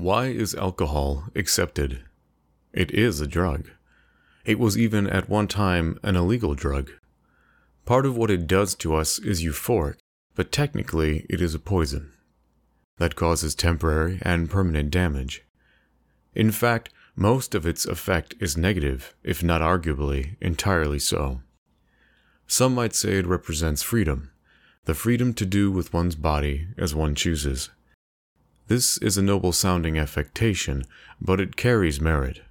Why is alcohol accepted? It is a drug. It was even at one time an illegal drug. Part of what it does to us is euphoric, but technically it is a poison that causes temporary and permanent damage. In fact, most of its effect is negative, if not arguably entirely so. Some might say it represents freedom, the freedom to do with one's body as one chooses. This is a noble sounding affectation, but it carries merit.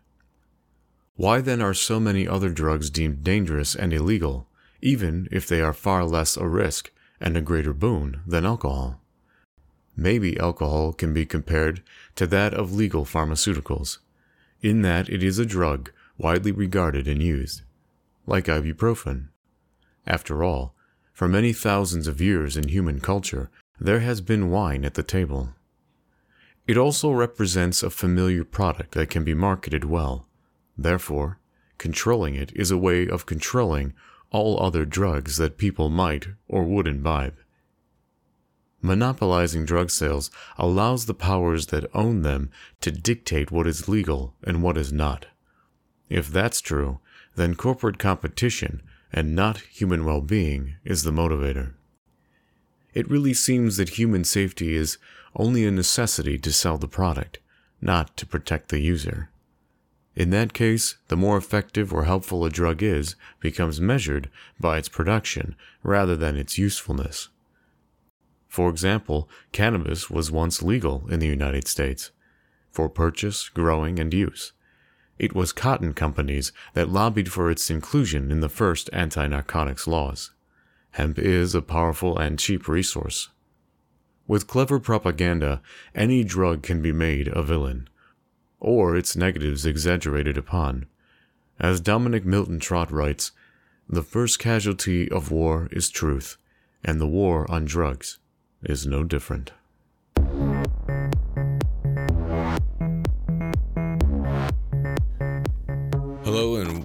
Why then are so many other drugs deemed dangerous and illegal, even if they are far less a risk and a greater boon than alcohol? Maybe alcohol can be compared to that of legal pharmaceuticals, in that it is a drug widely regarded and used, like ibuprofen. After all, for many thousands of years in human culture, there has been wine at the table. It also represents a familiar product that can be marketed well. Therefore, controlling it is a way of controlling all other drugs that people might or would imbibe. Monopolizing drug sales allows the powers that own them to dictate what is legal and what is not. If that's true, then corporate competition and not human well being is the motivator. It really seems that human safety is only a necessity to sell the product, not to protect the user. In that case, the more effective or helpful a drug is becomes measured by its production rather than its usefulness. For example, cannabis was once legal in the United States for purchase, growing, and use. It was cotton companies that lobbied for its inclusion in the first anti narcotics laws. Hemp is a powerful and cheap resource. With clever propaganda, any drug can be made a villain, or its negatives exaggerated upon. As Dominic Milton Trott writes, the first casualty of war is truth, and the war on drugs is no different.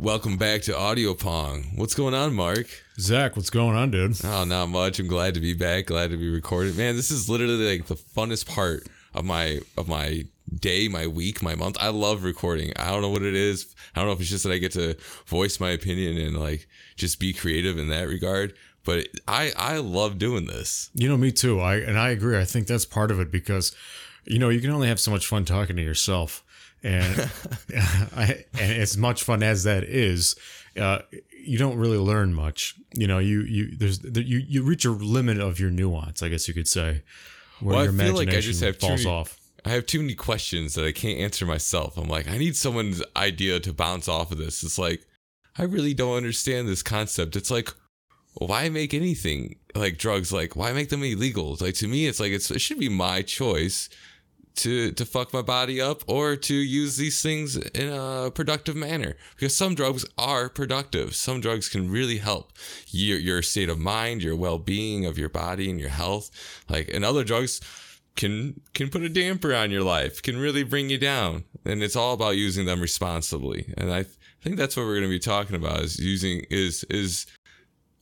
Welcome back to Audio Pong. What's going on, Mark? Zach, what's going on, dude? Oh, not much. I'm glad to be back. Glad to be recording. Man, this is literally like the funnest part of my of my day, my week, my month. I love recording. I don't know what it is. I don't know if it's just that I get to voice my opinion and like just be creative in that regard. But I I love doing this. You know, me too. I and I agree. I think that's part of it because, you know, you can only have so much fun talking to yourself, and I, and as much fun as that is, uh, you don't really learn much. You know, you you there's there, you you reach a limit of your nuance. I guess you could say, where Well, your I feel like I imagination just have too falls many- off. I have too many questions that I can't answer myself. I'm like, I need someone's idea to bounce off of this. It's like, I really don't understand this concept. It's like, why make anything like drugs? Like, why make them illegal? Like to me, it's like it's, it should be my choice to to fuck my body up or to use these things in a productive manner. Because some drugs are productive. Some drugs can really help your your state of mind, your well being of your body and your health. Like, and other drugs can can put a damper on your life, can really bring you down. And it's all about using them responsibly. And I th- think that's what we're going to be talking about is using is is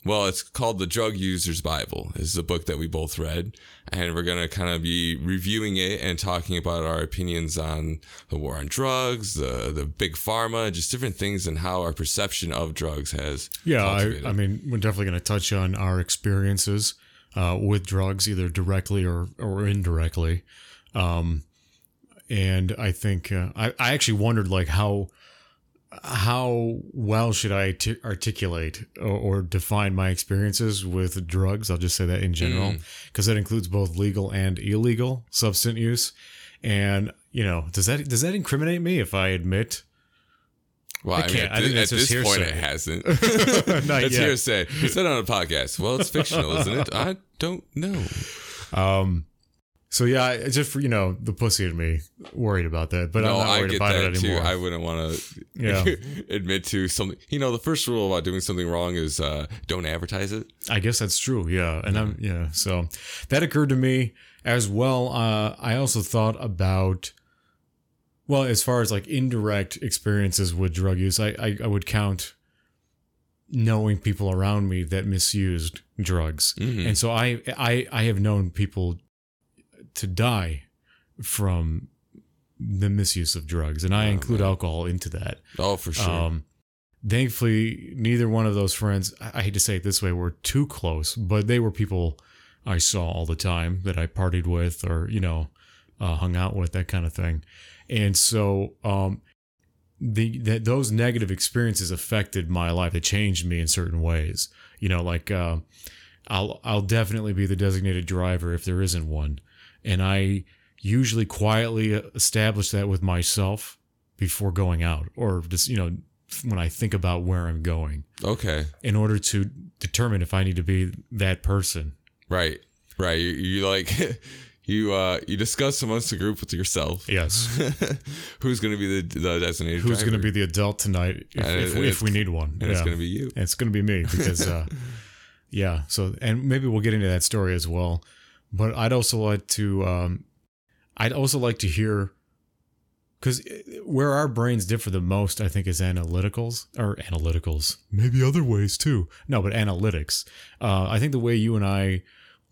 well, it's called the Drug User's Bible. Is a book that we both read, and we're gonna kind of be reviewing it and talking about our opinions on the war on drugs, the the big pharma, just different things, and how our perception of drugs has. Yeah, I. I mean, we're definitely going to touch on our experiences uh, with drugs, either directly or, or indirectly. Um, and I think uh, I, I actually wondered like how how well should I t- articulate or, or define my experiences with drugs? I'll just say that in general because that includes both legal and illegal substance use. And you know, does that does that incriminate me if I admit Well, I I, mean, can't. at, I think at this point, it hasn't. Not That's yet. hearsay. You said on a podcast. Well, it's fictional, isn't it? I don't know. Um, so yeah, just for you know, the pussy in me worried about that, but no, I'm not I worried get about that it too. I wouldn't want to Yeah. admit to something. You know, the first rule about doing something wrong is uh, don't advertise it. I guess that's true. Yeah, and I'm yeah. So that occurred to me as well. Uh, I also thought about. Well, as far as like indirect experiences with drug use, I, I, I would count knowing people around me that misused drugs. Mhm. And so I, I I have known people to die from the misuse of drugs, and I include alcohol into that. Oh, for sure. Um, thankfully, neither one of those friends, I, I hate to say it this way, were too close, but they were people I saw all the time that I partied with or, you know, uh, hung out with, that kind of thing. And so, um, the that those negative experiences affected my life. They changed me in certain ways. You know, like uh, I'll I'll definitely be the designated driver if there isn't one, and I usually quietly establish that with myself before going out, or just you know when I think about where I'm going, okay. in order to determine if I need to be that person. Right. Right. You, you like you uh you discuss amongst the group with yourself Yes, who's going to be the the designated who's going to be the adult tonight if, And if, we- if we need one? and it's Yeah. going to be you. It's going to be me because, uh, yeah. So, and maybe we'll get into that story as well. But I'd also like to, um, I'd also like to hear, because where our brains differ the most, I think, is analyticals or analyticals. Maybe other ways too. No, but analytics. Uh, I think the way you and I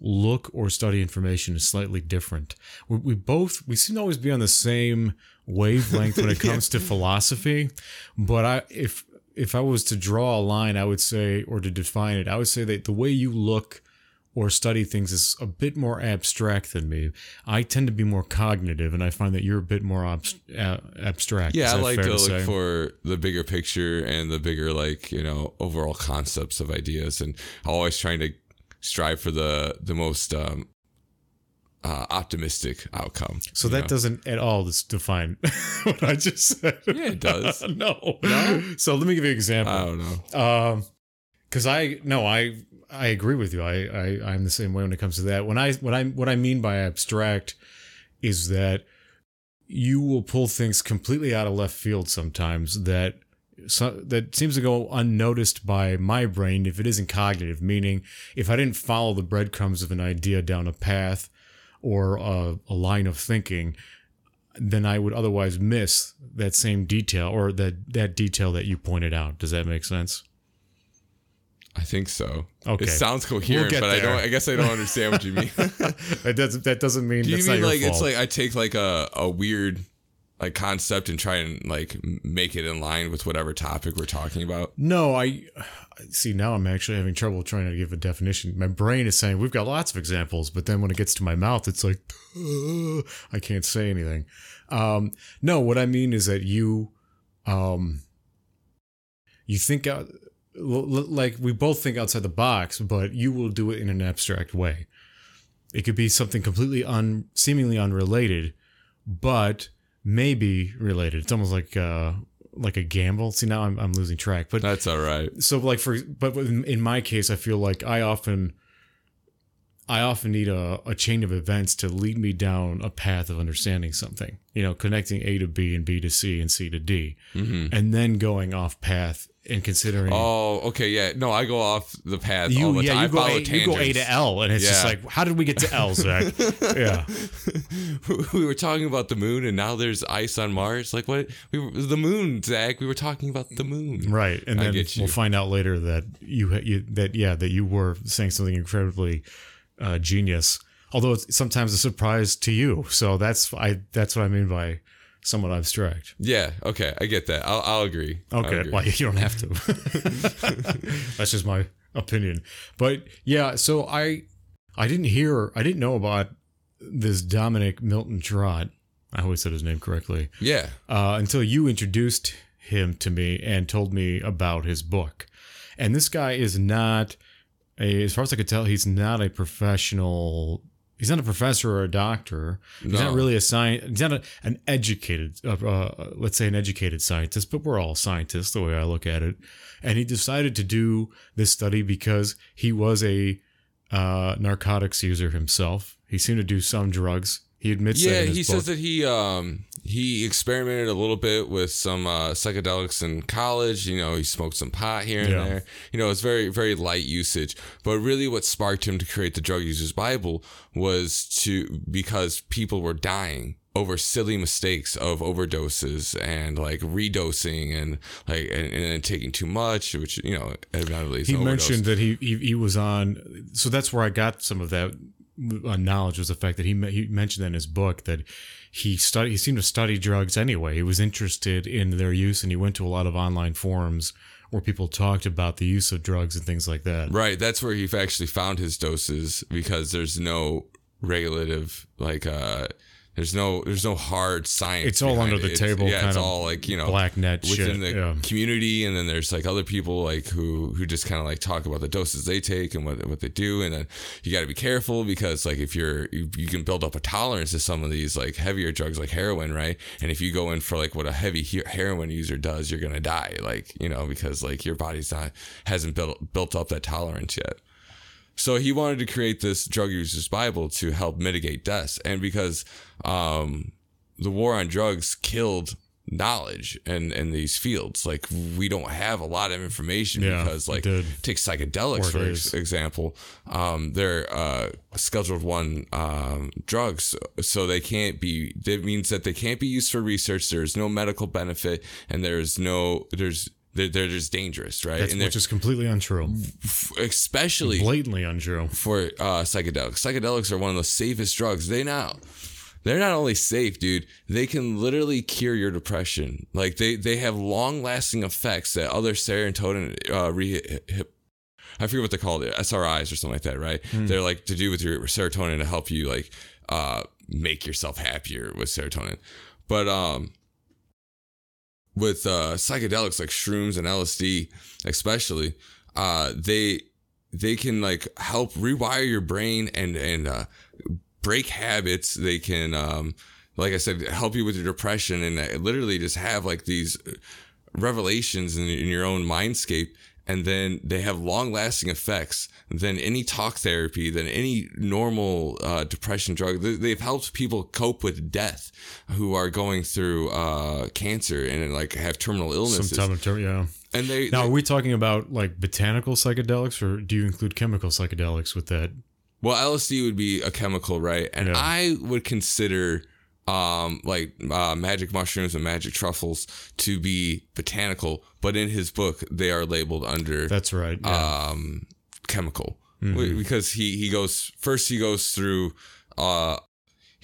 look or study information is slightly different. We, we both we seem to always be on the same wavelength when it comes to philosophy, but I if if I was to draw a line, I would say or to define it, I would say that the way you look or study things is a bit more abstract than me. I tend to be more cognitive, and I find that you're a bit more uh, abstract. Yeah, I like fair to look say? for the bigger picture and the bigger, like you know, overall concepts of ideas, and always trying to strive for the the most um, uh, optimistic outcome. So that know? doesn't at all define what I just said. Yeah, it does. no. No? So let me give you an example. I don't know. Um, because I no, I I agree with you. I, I I'm the same way when it comes to that. When I what I what I mean by abstract is that you will pull things completely out of left field sometimes that so, that seems to go unnoticed by my brain if it isn't cognitive. Meaning, if I didn't follow the breadcrumbs of an idea down a path or a, a line of thinking, then I would otherwise miss that same detail or that that detail that you pointed out. Does that make sense? I think so. Okay. It sounds coherent, get but I don't. I guess I don't understand what you mean. that doesn't that doesn't mean Do you mean like it's like I take like a a weird like concept and try and like make it in line with whatever topic we're talking about? no, I see now I'm actually having trouble trying to give a definition. My brain is saying we've got lots of examples, but then when it gets to my mouth, it's like I can't say anything. Um, no, what I mean is that you, um, you think out like we both think outside the box, but you will do it in an abstract way. It could be something completely un, seemingly unrelated, but maybe related. It's almost like uh, like a gamble. See, now I'm I'm losing track, but That's all right. so like for but in in my case i feel like i often i often need a, a chain of events to lead me down a path of understanding something you know connecting a to b and b to c and c to d and then going off path and considering Oh, okay, yeah. No, I go off the path all you the yeah time. you I go, follow a, you go a to l and it's just like how did we get to l zach yeah we were talking about the moon, and now there's ice on Mars. Like what? We were, the moon, Zach. We were talking about the moon. right and I then we'll find out later that you, you that yeah that you were saying something incredibly uh, genius although it's sometimes a surprise to you so that's i that's what i mean by somewhat abstract Yeah. Okay, I get that. I'll, I'll agree. I'll okay agree. well you don't have to that's just my opinion but yeah so i i didn't hear i didn't know about this dominic milton trott i always said his name correctly Yeah. uh, until you introduced him to me and told me about his book. And this guy is not, a, as far as I could tell, he's not a professional. He's not a professor or a doctor. He's No. not really a science. He's not a, an educated, uh, uh, let's say, an educated scientist. But we're all scientists, the way I look at it. And he decided to do this study because he was a uh, narcotics user himself. He seemed to do some drugs. He admits that Yeah, in his he book. says that he um he experimented a little bit with some uh, psychedelics in college. You know, he smoked some pot here and Yeah. there. You know, it's very very light usage. But really, what sparked him to create the Drug Users Bible was to because people were dying over silly mistakes of overdoses and like redosing and like and, and taking too much, which you know evidently is he mentioned that he, he he was on so that's where i got some of that knowledge was the fact that he he mentioned in his book that he studied he seemed to study drugs anyway. He was interested in their use, and he went to a lot of online forums where people talked about the use of drugs and things like that. Right. That's where he actually found his doses because there's no regulative like uh there's no there's no hard science. It's all under the it. table, Yeah, it's all like you know black net within shit, the yeah. community, and then there's like other people like who who just kind of like talk about the doses they take and what what they do, and then you got to be careful because like if you're you, you can build up a tolerance to some of these like heavier drugs like heroin, right? And if you go in for like what a heavy he- heroin user does, you're gonna die, like you know because like your body's not hasn't built built up that tolerance yet. So he wanted to create this drug users Bible to help mitigate deaths, and because um, the war on drugs killed knowledge in in these fields, like we don't have a lot of information Yeah, because like take psychedelics Or for ex- example, um, they're uh, scheduled one um, drugs, so they can't be. That means that they can't be used for research. There's no medical benefit, and there's no there's. They're, they're just dangerous, right? That's, and which is completely untrue, especially blatantly untrue. for uh, psychedelics. Psychedelics are one of the safest drugs. They now they're not only safe, dude. They can literally cure your depression. Like they they have long lasting effects that other serotonin uh, re- hip, I forget what they're called, SRIs or something like that, right? They're like to do with your serotonin to help you like uh, make yourself happier with serotonin. But um, with uh, psychedelics like shrooms and LSD, especially, uh, they they can like help rewire your brain and and uh, break habits. They can, um, like I said, help you with your depression and uh, literally just have like these revelations in, in your own mindscape. And then they have long lasting effects than any talk therapy, than any normal uh, depression drug. They- They've helped people cope with death who are going through uh, cancer and like have terminal illnesses. Some type of yeah. and they, Now, they- are we talking about like botanical psychedelics, or do you include chemical psychedelics with that? Well, LSD would be a chemical, right? And Yeah. I would consider um like uh, magic mushrooms and magic truffles to be botanical, but in his book they are labeled under That's right. Yeah. um chemical W- because he he goes first he goes through uh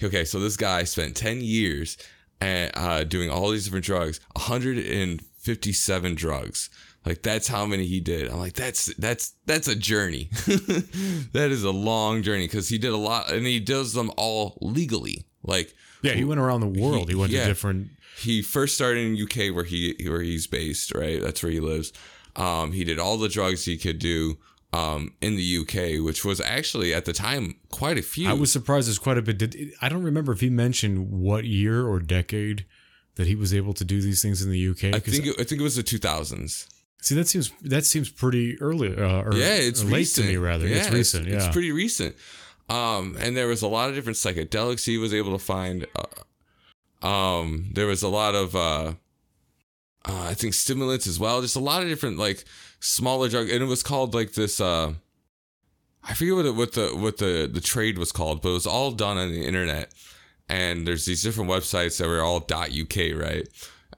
okay so this guy spent 10 years at, uh doing all these different drugs 157 drugs like that's how many he did i'm like that's that's that's a journey that is a long journey because he did a lot and he does them all legally like yeah, he went around the world. He, went yeah. to different. he first started in UK where he where he's based, right? That's where he lives. Um, he did all the drugs he could do um, in the UK, which was actually at the time quite a few. I was surprised. There's quite a bit. Did, I don't remember if he mentioned what year or decade that he was able to do these things in the UK. I think it, I think it was the 2000s. See, that seems that seems pretty early. Uh, or, Yeah, it's late recent. to me rather. it's recent. yeah, it's pretty recent. Um, and there was a lot of different psychedelics he was able to find. Uh, um, there was a lot of uh, uh, I think stimulants as well. Just a lot of different like smaller drug, and it was called like this. Uh, I forget what it, what the what the the trade was called, but it was all done on the internet. And there's these different websites that were all .uk, right?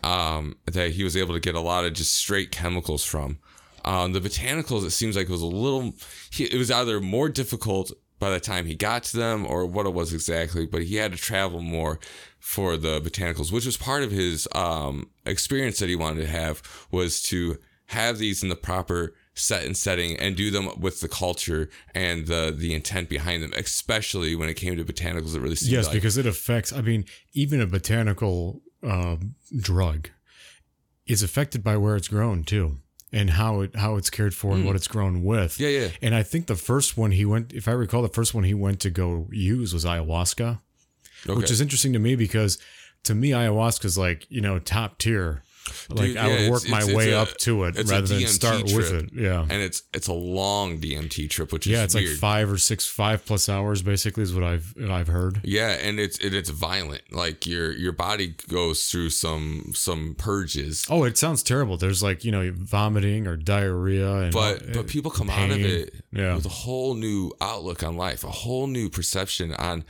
Um, that he was able to get a lot of just straight chemicals from. Um, the botanicals, it seems like it was a little. He, it was either more difficult by the time he got to them, or what it was exactly. But he had to travel more for the botanicals, which was part of his um, experience that he wanted to have was to have these in the proper set and setting and do them with the culture and the the intent behind them, especially when it came to botanicals. It really seemed yes, like because it affects. I mean, even a botanical um, drug is affected by where it's grown too, and how it how it's cared for and what it's grown with. Hmm. yeah, yeah. And I think the first one he went, if I recall, the first one he went to go use was ayahuasca, Okay. which is interesting to me because to me ayahuasca is like you know top tier. Like Dude, I yeah, would it's- work my it's- it's way a- up to it rather than start with it. Yeah. and it's it's a long DMT trip, which is Yeah, it's weird. like five or six, five plus hours basically is what I've what I've heard. Yeah, and it's it, it's violent. Like your your body goes through some some purges. Oh, it sounds terrible. There's like you know vomiting or diarrhea, and But but eh, people come out of it Yeah. with a whole new outlook on life, a whole new perception on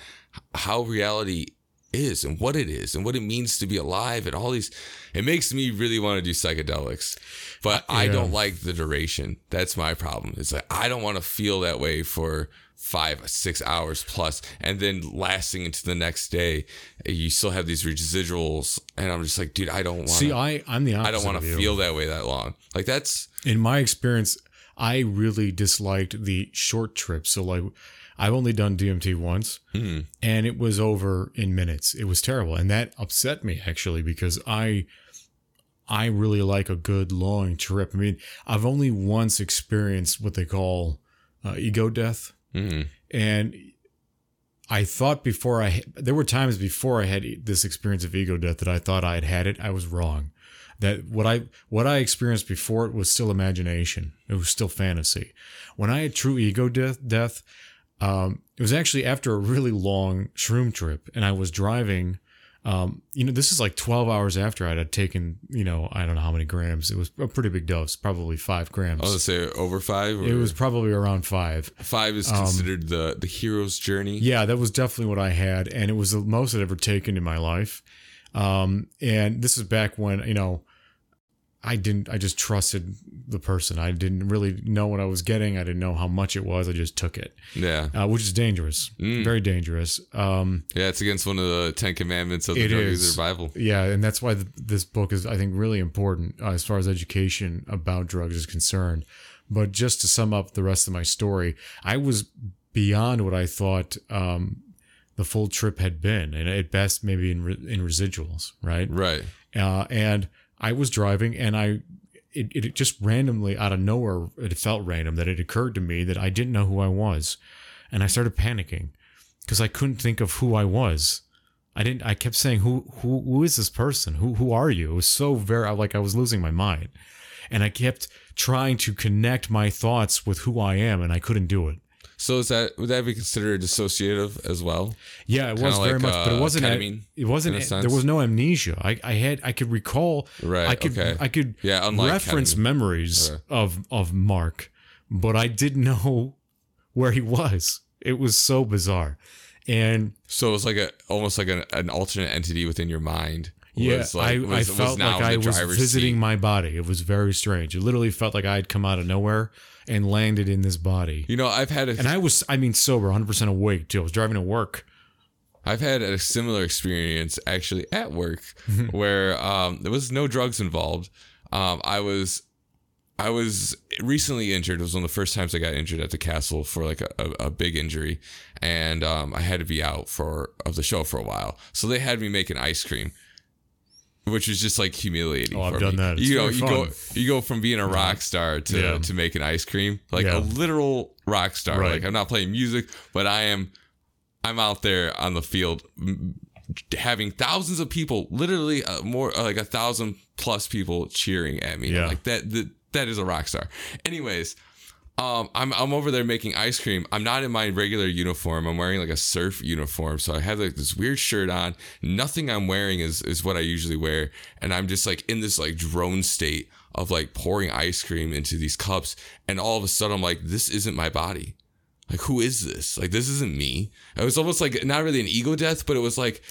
how reality is and what it is and what it means to be alive and all these it makes me really want to do psychedelics but i don't like the duration that's my problem it's like i don't want to feel that way for five six hours plus and then lasting into the next day you still have these residuals and i'm just like dude i don't want See, I I'm the opposite. i don't want to feel that way that long like that's in my experience, I really disliked the short trips. So like, I've only done DMT once, Mhm. and it was over in minutes. It was terrible, and that upset me actually because I, I really like a good long trip. I mean, I've only once experienced what they call uh, ego death, mhm. and I thought before I there were times before I had this experience of ego death that I thought I had had it. I was wrong. That what I what I experienced before it was still imagination. It was still fantasy. When I had true ego death, death, um, it was actually after a really long shroom trip, and I was driving. Um, you know, this is like twelve hours after I had taken. You know, I don't know how many grams. It was a pretty big dose, probably five grams. i was gonna say over five it was probably around five. five is considered the the hero's journey Yeah, that was definitely what I had, and it was the most I'd ever taken in my life. Um, and this is back when you know, I didn't. I just trusted the person. I didn't really know what I was getting. I didn't know how much it was. I just took it, yeah uh, which is dangerous, Mm. very dangerous. Um, Yeah, it's against one of the Ten Commandments of the drug user Bible. yeah, and that's why th this book is, I think, really important uh, as far as education about drugs is concerned. But just to sum up the rest of my story, I was beyond what I thought um, the full trip had been, and at best, maybe in re- in residuals, right? Right. Uh, and I was driving, and I it, it just randomly out of nowhere, it felt random that it occurred to me that I didn't know who I was, and I started panicking because I couldn't think of who I was. I didn't. I kept saying, "Who, who, who is this person? Who, who are you?" It was so very like I was losing my mind, and I kept trying to connect my thoughts with who I am, and I couldn't do it. So is that would that be considered dissociative as well? Yeah, it was Kinda very like, much, but it uh, wasn't. ketamine, it wasn't. There was no amnesia. I, I had. I could recall. Right, I could. okay. I could. Yeah, reference ketamine. memories Okay. of of Mark, but I didn't know where he was. It was so bizarre, and So it was like a almost like an, an alternate entity within your mind. Yeah, was like, I, was- I felt like I was visiting seat. my body. It was very strange. It literally felt like I had come out of nowhere and landed in this body. You know, I've had a And I was, I mean, sober, 100 percent awake too. I was driving to work. I've had a similar experience actually at work where um, there was no drugs involved. Um, I was I was recently injured. It was one of the first times I got injured at the castle for like a, a, a big injury, and um, I had to be out for of the show for a while. So they had me make an ice cream, which was just like humiliating. Oh, I've done me. that. It's you know, you go you go from being a rock star to Yeah. to make an ice cream, like Yeah. a literal rock star. Right. Like I'm not playing music, but I am I'm out there on the field having thousands of people, literally uh, more uh, like a thousand plus people cheering at me. Yeah. Like that, that that is a rock star. Anyways, um, I'm I'm over there making ice cream. I'm not in my regular uniform. I'm wearing like a surf uniform. So I have like this weird shirt on. Nothing I'm wearing is is what I usually wear, and I'm just like in this like drone state of like pouring ice cream into these cups, and all of a sudden I'm like, this isn't my body like who is this like this isn't me it was almost like not really an ego death but it was like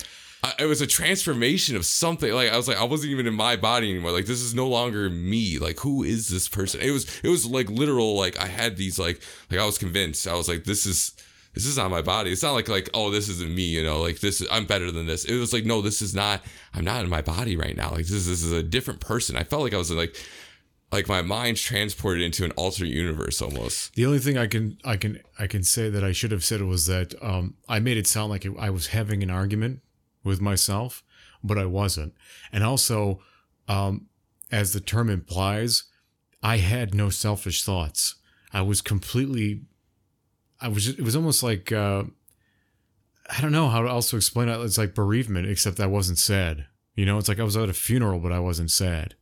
I- it was a transformation of something. Like i was like i wasn't even in my body anymore. Like this is no longer me. Like who is this person? It was it was like literal like i had these like like i was convinced. I was like this is this is not my body. It's not like like oh this isn't me you know? Like this is i'm better than this. It was like no this is not i'm not in my body right now. Like this, this is a different person. I felt like i was like like my mind's transported into an alternate universe almost. The only thing I can I can I can say that I should have said was that um, I made it sound like I was having an argument with myself, but I wasn't. And also, um, as the term implies, I had no selfish thoughts. I was completely. I was. It was almost like uh, I don't know how to also explain it. It's like bereavement, except I wasn't sad. You know, it's like I was at a funeral, but I wasn't sad.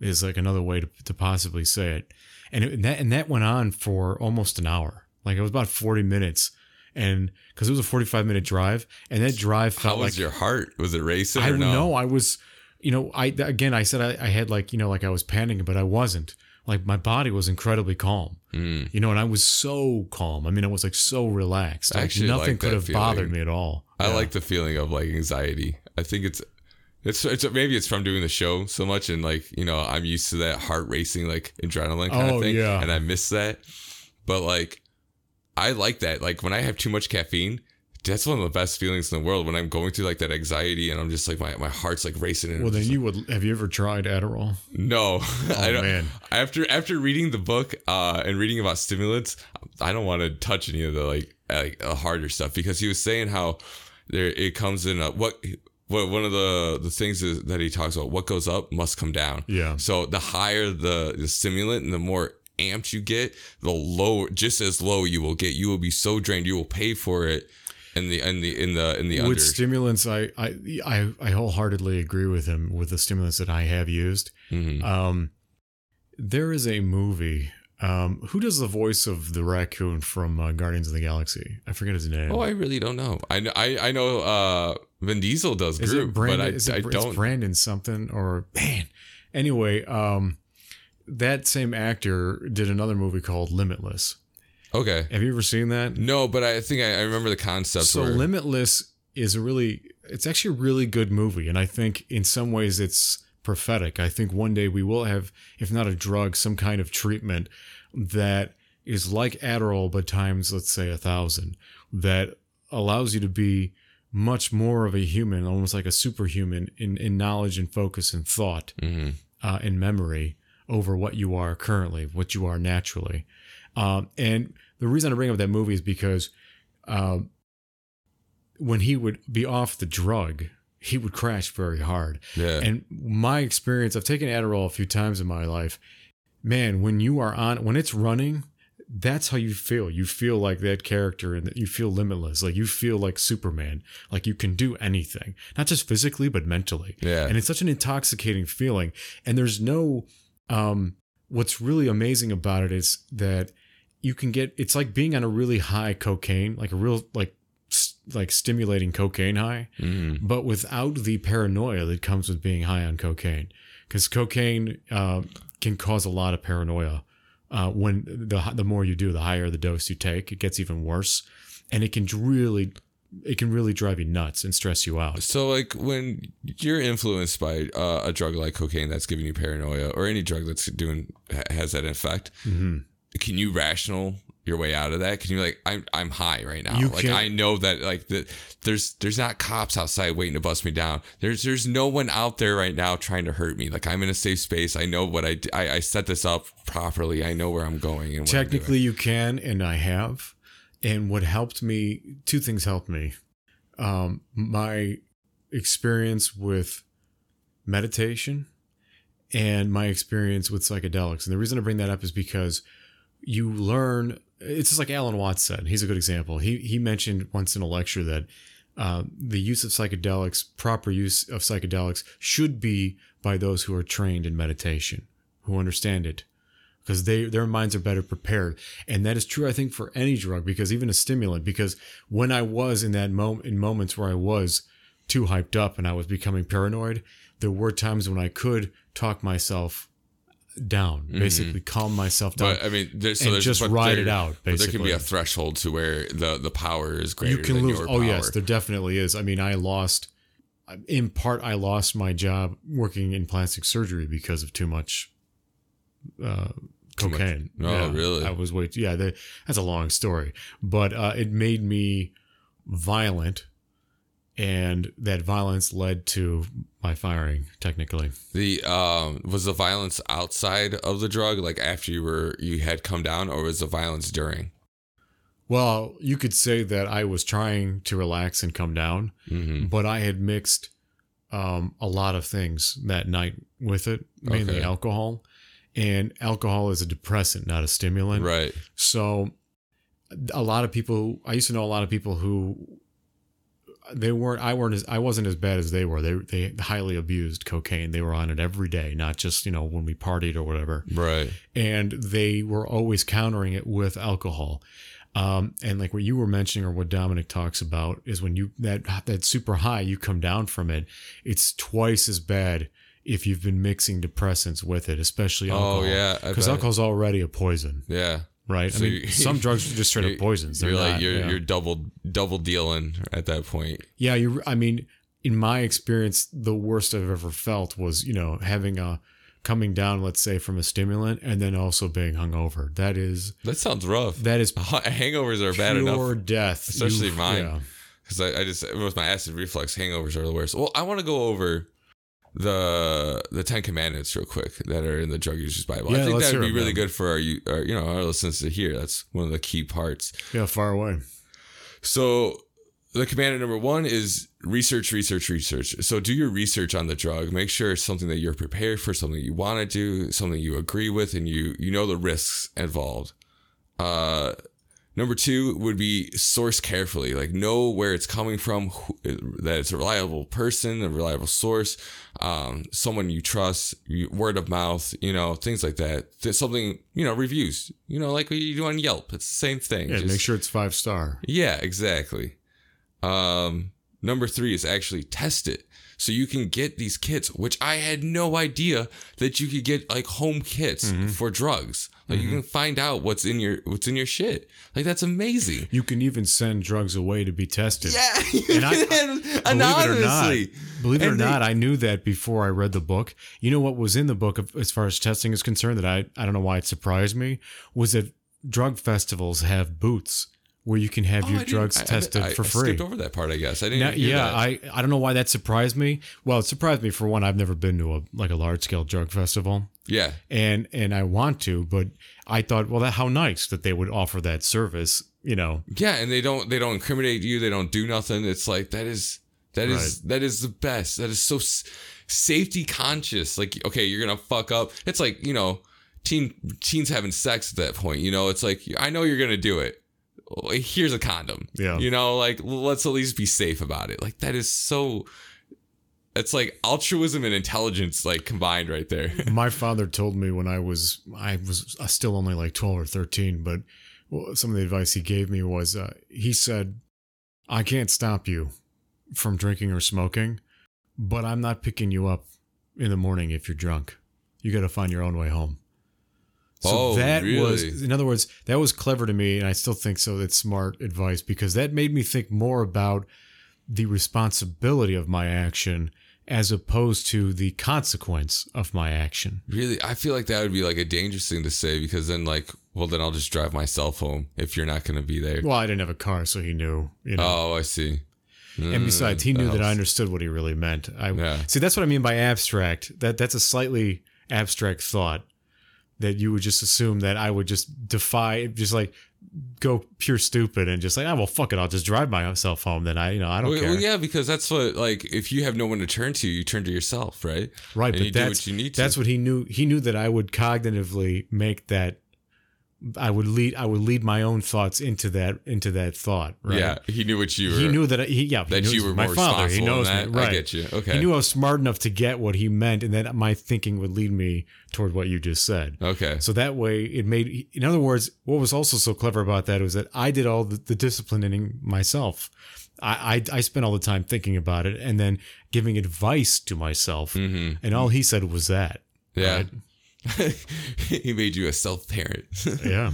Is like another way to, to possibly say it and, it, and that and that went on for almost an hour. Like it was about forty minutes, and because it was a forty-five minute drive, and that drive How felt was like your heart? Was it racing I no? know I was, you know, I again I said I, I had like you know like I was panicking, but I wasn't. like my body was incredibly calm. Mm. You know, and I was so calm. I mean, I was like so relaxed. Like, actually nothing like could have bothered me at all. I Yeah. like the feeling of like anxiety. I think it's it's it's maybe it's from doing the show so much and like you know I'm used to that heart racing like adrenaline kind Oh, of thing, yeah. and I miss that. But like, I like that. Like when I have too much caffeine, that's one of the best feelings in the world. When I'm going through like that anxiety and I'm just like my, my heart's like racing. And Well, then you would have you ever tried Adderall? no, I don't. man. After after reading the book uh, and reading about stimulants, I don't want to touch any of the like like uh, harder stuff because he was saying how there it comes in a, what what one of the the things is that he talks about what goes up must come down. Yeah. So the higher the, the stimulant and the more amped you get, the lower just as low you will get. You will be so drained. You will pay for it in the in the in the in the with stimulants, I, I I I wholeheartedly agree with him with the stimulants that I have used. Mhm. Um, there is a movie. Um, who does the voice of the raccoon from uh, Guardians of the Galaxy? I forget his name. Oh, I really don't know. I know I, I know uh Vin Diesel does is it Brandon? but I, is it, I don't. Brandon something or man? Anyway, um, that same actor did another movie called Limitless. Okay. Have you ever seen that? No, but I think I, I remember the concept. So where, Limitless is a really it's actually a really good movie and I think in some ways it's prophetic. I think one day we will have if not a drug some kind of treatment that is like Adderall but times let's say a thousand that allows you to be much more of a human, almost like a superhuman in, in knowledge and focus and thought Mhm. uh, and memory over what you are currently, what you are naturally. Um, and the reason I bring up that movie is because um, when he would be off the drug, he would crash very hard. yeah, And my experience, I've taken Adderall a few times in my life. Man, when you are on, when it's running, that's how you feel. You feel like that character and you feel limitless. Like you feel like Superman. Like you can do anything, not just physically, but mentally. yeah, And it's such an intoxicating feeling. And there's no, um, what's really amazing about it is that you can get, it's like being on a really high cocaine, like a real, like, like stimulating cocaine high Mhm. but without the paranoia that comes with being high on cocaine. Because cocaine uh, can cause a lot of paranoia. Uh, when the the more you do, the higher the dose you take, it gets even worse, and it can really, it can really drive you nuts and stress you out. So, like, when you're influenced by uh, a drug like cocaine that's giving you paranoia, or any drug that's doing has that effect, hmm can you rational your way out of that? Can you like, I'm I'm high right now. You like, can- I know that like the, there's there's not cops outside waiting to bust me down. There's there's no one out there right now trying to hurt me. Like, I'm in a safe space. I know what I I set this up properly. I know where I'm going. And what I'm. Technically, you can, and I have. And what helped me, two things helped me. Um, my experience with meditation and my experience with psychedelics. And the reason I bring that up is because you learn. It's just like Alan Watts said. He's a good example. He he mentioned once in a lecture that uh, the use of psychedelics, proper use of psychedelics, should be by those who are trained in meditation, who understand it, because they their minds are better prepared. And that is true, I think, for any drug, because even a stimulant. Because when I was in that moment, in moments where I was too hyped up and I was becoming paranoid, there were times when I could talk myself down, basically calm myself down. But I mean, there's, so and there's just but ride there- it out, But there can be a threshold to where the the power is greater you can than lose. Oh power. yes, there definitely is. I mean, I lost. In part, I lost my job working in plastic surgery because of too much uh, Much- cocaine. Oh, really? I was way. too, Yeah, that, that's a long story, but uh, it made me violent, and that violence led to my firing. Technically, The um was the violence outside of the drug, like after you were you had come down, or was the violence during? well, you could say that I was trying to relax and come down, Mm-hmm. but I had mixed um, a lot of things that night with it, mainly Okay. alcohol. And alcohol is a depressant, not a stimulant. Right. So, a lot of people, I used to know a lot of people who they weren't, I weren't as, I wasn't as bad as they were. They, they highly abused cocaine. They were on it every day, not just, you know, when we partied or whatever Right. and they were always countering it with alcohol. Um, and like what you were mentioning, or what Dominic talks about, is when you that that super high, you come down from it, it's twice as bad if you've been mixing depressants with it, especially oh, alcohol. Oh yeah, because alcohol's already a poison, Yeah. right? So I mean, you- some drugs are just straight up poisons. They're You're like not, you're yeah. you're double double dealing at that point. Yeah, you. I mean, in my experience, the worst I've ever felt was you know having a coming down, let's say, from a stimulant, and then also being hungover. That is That sounds rough. that is Hangovers are bad pure enough death, especially You- mine. yeah. because I, I just with my acid reflux, hangovers are the worst. Well, I want to go over the the Ten Commandments real quick that are in the Drug Users Bible. Yeah, I think that would be really man. good for our, you- our you know our listeners to hear. That's one of the key parts. Yeah, far away. So the commandment number one is research, research, research. So do your research on the drug. Make sure it's something that you're prepared for, something you want to do, something you agree with, and you you know the risks involved. Uh, number two would be source carefully. Like know where it's coming from, who, that it's a reliable person, a reliable source, um, someone you trust, word of mouth, you know, things like that. There's something you know, reviews. You know, like what you do on Yelp. It's the same thing. Yeah, Just- make sure it's five star. yeah, exactly. Um, number three is actually test it. So you can get these kits, which I had no idea that you could get like home kits for drugs. Like you mm-hmm. can find out what's in your what's in your shit. Like that's amazing. You can even send drugs away to be tested. Yeah, And I- can, Believe it or not, believe it or they- not, I knew that before I read the book. You know what was in the book of, as far as testing is concerned that I I don't know why it surprised me was that drug festivals have booths where you can have Oh, your drugs I- I- tested I, for I free. skipped over that part, I guess. I didn't. Now, yeah, that. I I don't know why that surprised me. Well, it surprised me for one. I've never been to a like a large scale drug festival, yeah. and and I want to, but I thought, well, that how nice that they would offer that service. You know, Yeah, and they don't they don't incriminate you. They don't do nothing. It's like that is that is that is the best. That is so s- safety conscious. Like okay, you're gonna fuck up. It's like you know, teen teens having sex at that point. You know, it's like I know you're gonna do it. Here's a condom. Yeah. You know, like let's at least be safe about it. Like that is so. It's like altruism and intelligence like combined right there. my father told me when I was I was still only like twelve or thirteen, but some of the advice he gave me was uh, he said, "I can't stop you from drinking or smoking, but I'm not picking you up in the morning if you're drunk. You got to find your own way home." So Oh, that really? was, in other words, that was clever to me, and I still think so. It's smart advice because that made me think more about the responsibility of my action as opposed to the consequence of my action. Really, I feel like that would be like a dangerous thing to say because then, like, well, then I'll just drive myself home if you're not going to be there. Well, I didn't have a car, so he knew. You know. Oh, I see. and besides, he Mm, knew that I understood what he really meant. I Yeah. see. That's what I mean by abstract. That that's a slightly abstract thought. That you would just assume that I would just defy, just like go pure stupid and just like, oh well, fuck it, I'll just drive myself home. Then I, you know, I don't Well, care. well, yeah, because that's what like if you have no one to turn to, you turn to yourself, right? Right, And but you that's what you need to. that's what he knew. He knew that I would cognitively make that. I would lead. I would lead my own thoughts into that into that thought. Right? Yeah, he knew what you were. he knew that I, he yeah he that knows you were my more father. He knows in me, right? I get you. Okay. He knew I was smart enough to get what he meant, and that my thinking would lead me toward what you just said. okay. So that way, it made. In other words, what was also so clever about that was that I did all the, the disciplining myself. I, I I spent all the time thinking about it and then giving advice to myself, hmm and all he said was that. Yeah. right? he made you a self parent. Yeah.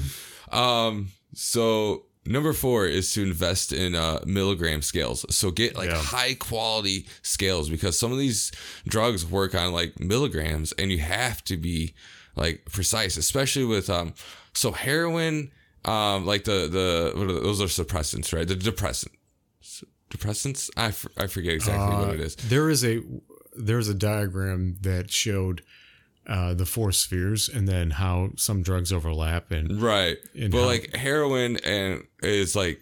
Um, so number four is to invest in uh, milligram scales. So get like Yeah. high quality scales because some of these drugs work on like milligrams and you have to be like precise, especially with um so heroin, um like the the what are those are suppressants, right? The depressant depressants. I, f- I forget exactly what Uh, it is. There is a there's a diagram that showed uh, the four spheres and then how some drugs overlap and Right. and but how- like heroin and is like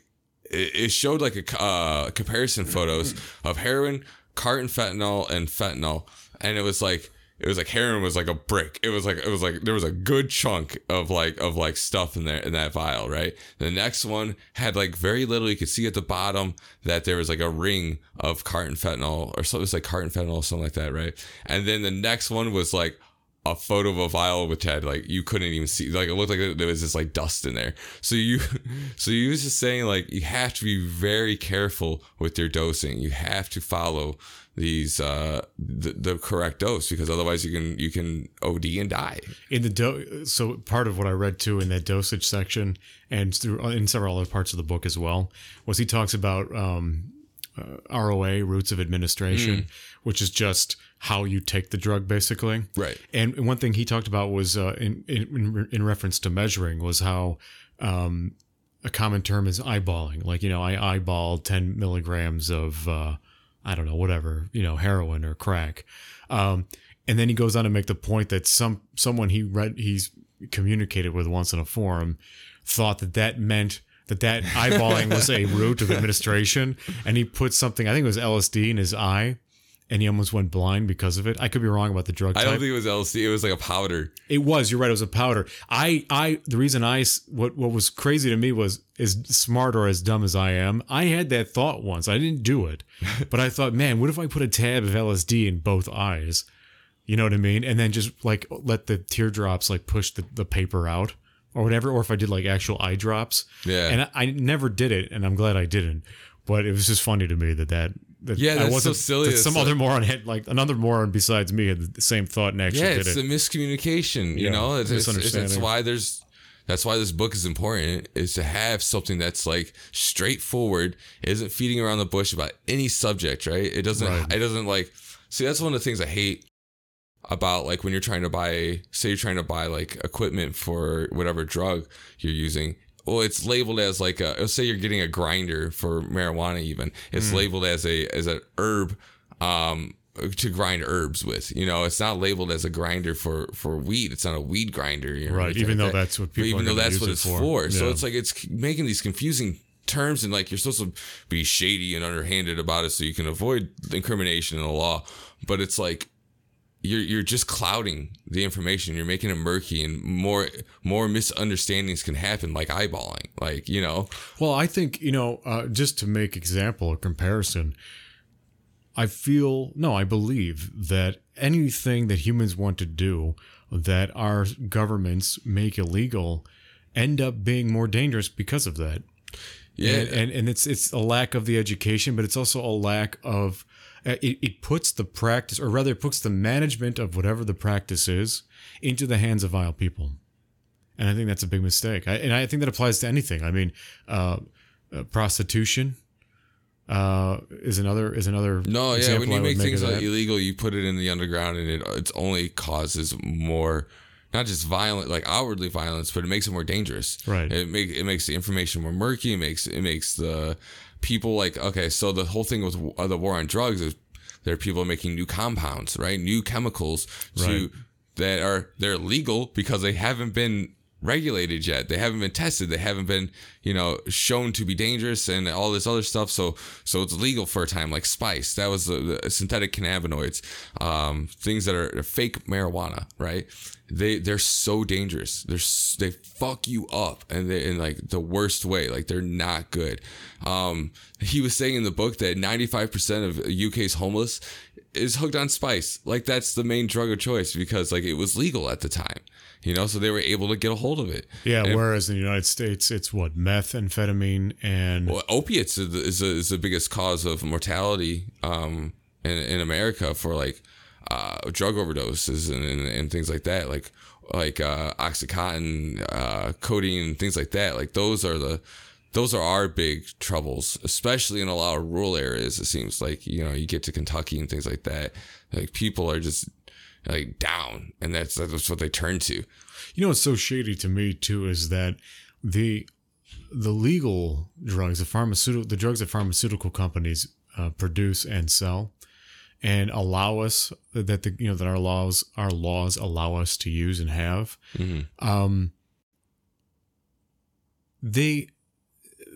it, it showed like a uh, comparison photos of heroin, carfentanil, and fentanyl, and it was like it was like heroin was like a brick. It was like it was like there was a good chunk of like of like stuff in there in that vial, right? The next one had like very little. You could see at the bottom that there was like a ring of carfentanil or something. It was like carfentanil or something like that, right? And then the next one was like a photo of a vial which had like you couldn't even see like it looked like there was just like dust in there. So you so you was just saying like you have to be very careful with your dosing. You have to follow these uh the, the correct dose because otherwise you can you can od and die. In the do- so part of what I read too in that dosage section and through in several other parts of the book as well was he talks about um, uh, ROA routes of administration, which is just how you take the drug basically. right And one thing he talked about was uh, in, in in reference to measuring was how um, a common term is eyeballing. Like you know, I eyeballed ten milligrams of uh, I don't know whatever you know heroin or crack, um, and then he goes on to make the point that some someone he read he's communicated with once in a forum thought that that meant that that eyeballing was a route of administration, and he put something I think it was LSD in his eye. And he almost went blind because of it. I could be wrong about the drug i don't think it was lsd it was like a powder It was. You're right. It was a powder. I, I, the reason I, what, what was crazy to me was as smart or as dumb as I am. I had that thought once. I didn't do it, but I thought, man, what if I put a tab of LSD in both eyes? You know what I mean? And then just like let the teardrops like push the, the paper out or whatever. Or if I did like actual eye drops. Yeah. And I, I never did it, and I'm glad I didn't. But it was just funny to me that that. that Yeah, I that's so wasn't, silly. That some like- other moron had like another moron besides me had the same thought and actually yeah did it. it's it. the miscommunication you Yeah, know it's, it's, it's, it's why there's that's why this book is important is to have something that's like straightforward isn't feeding around the bush about any subject right it doesn't Right. it doesn't like see that's one of the things i hate about like when you're trying to buy say you're trying to buy like equipment for whatever drug you're using well it's labeled as like a say you're getting a grinder for marijuana even it's Hmm. labeled as a as an herb um to grind herbs with you know it's not labeled as a grinder for for weed it's not a weed grinder you know, Right, even though that. that's what But people even are though that's what it it's for. for, so it's like it's making these confusing terms and like you're supposed to be shady and underhanded about it so you can avoid incrimination in the law but it's like you're you're just clouding the information. You're making it murky, and more more misunderstandings can happen, like eyeballing. Like you know, Well, I think you know, uh, just to make example or comparison, I feel no, I believe that anything that humans want to do that our governments make illegal end up being more dangerous because of that. yeah, and, and and it's it's a lack of the education, but it's also a lack of uh, it, it puts the practice, or rather, it puts the management of whatever the practice is into the hands of vile people, and I think that's a big mistake. I, and I think that applies to anything. I mean, uh, uh, prostitution uh, is another is another. no, yeah. When you I make things like illegal, you put it in the underground, and it it's only causes more. Not just violent, like outwardly violence, but it makes it more dangerous. Right. It make it makes the information more murky. It makes it makes the people like okay. So the whole thing with uh, the war on drugs is there are people making new compounds, right? New chemicals to Right. that are they're legal because they haven't been regulated yet. They haven't been tested. They haven't been, you know, shown to be dangerous and all this other stuff. So so it's legal for a time, like spice. That was the, the synthetic cannabinoids, um, things that are fake marijuana, right? They they're so dangerous. They're they fuck you up and they in like the worst way. Like they're not good. Um, he was saying in the book that 95% of UK's homeless is hooked on spice. Like that's the main drug of choice because like it was legal at the time, you know, so they were able to get a hold of it. yeah, And- whereas in the United States, it's what methamphetamine and well, opiates is the, is, the, is the biggest cause of mortality um, in, in America for like uh, drug overdoses and, and, and things like that, like like uh, oxycontin, uh, codeine, things like that. Like those are the those are our big troubles, especially in a lot of rural areas. It seems like you know you get to Kentucky and things like that. Like people are just like down, and that's that's what they turn to. You know what's so shady to me too is that the the legal drugs, the pharmaceutical, the drugs that pharmaceutical companies uh, produce and sell, and allow us that the you know that our laws our laws allow us to use and have, Mhm. um, they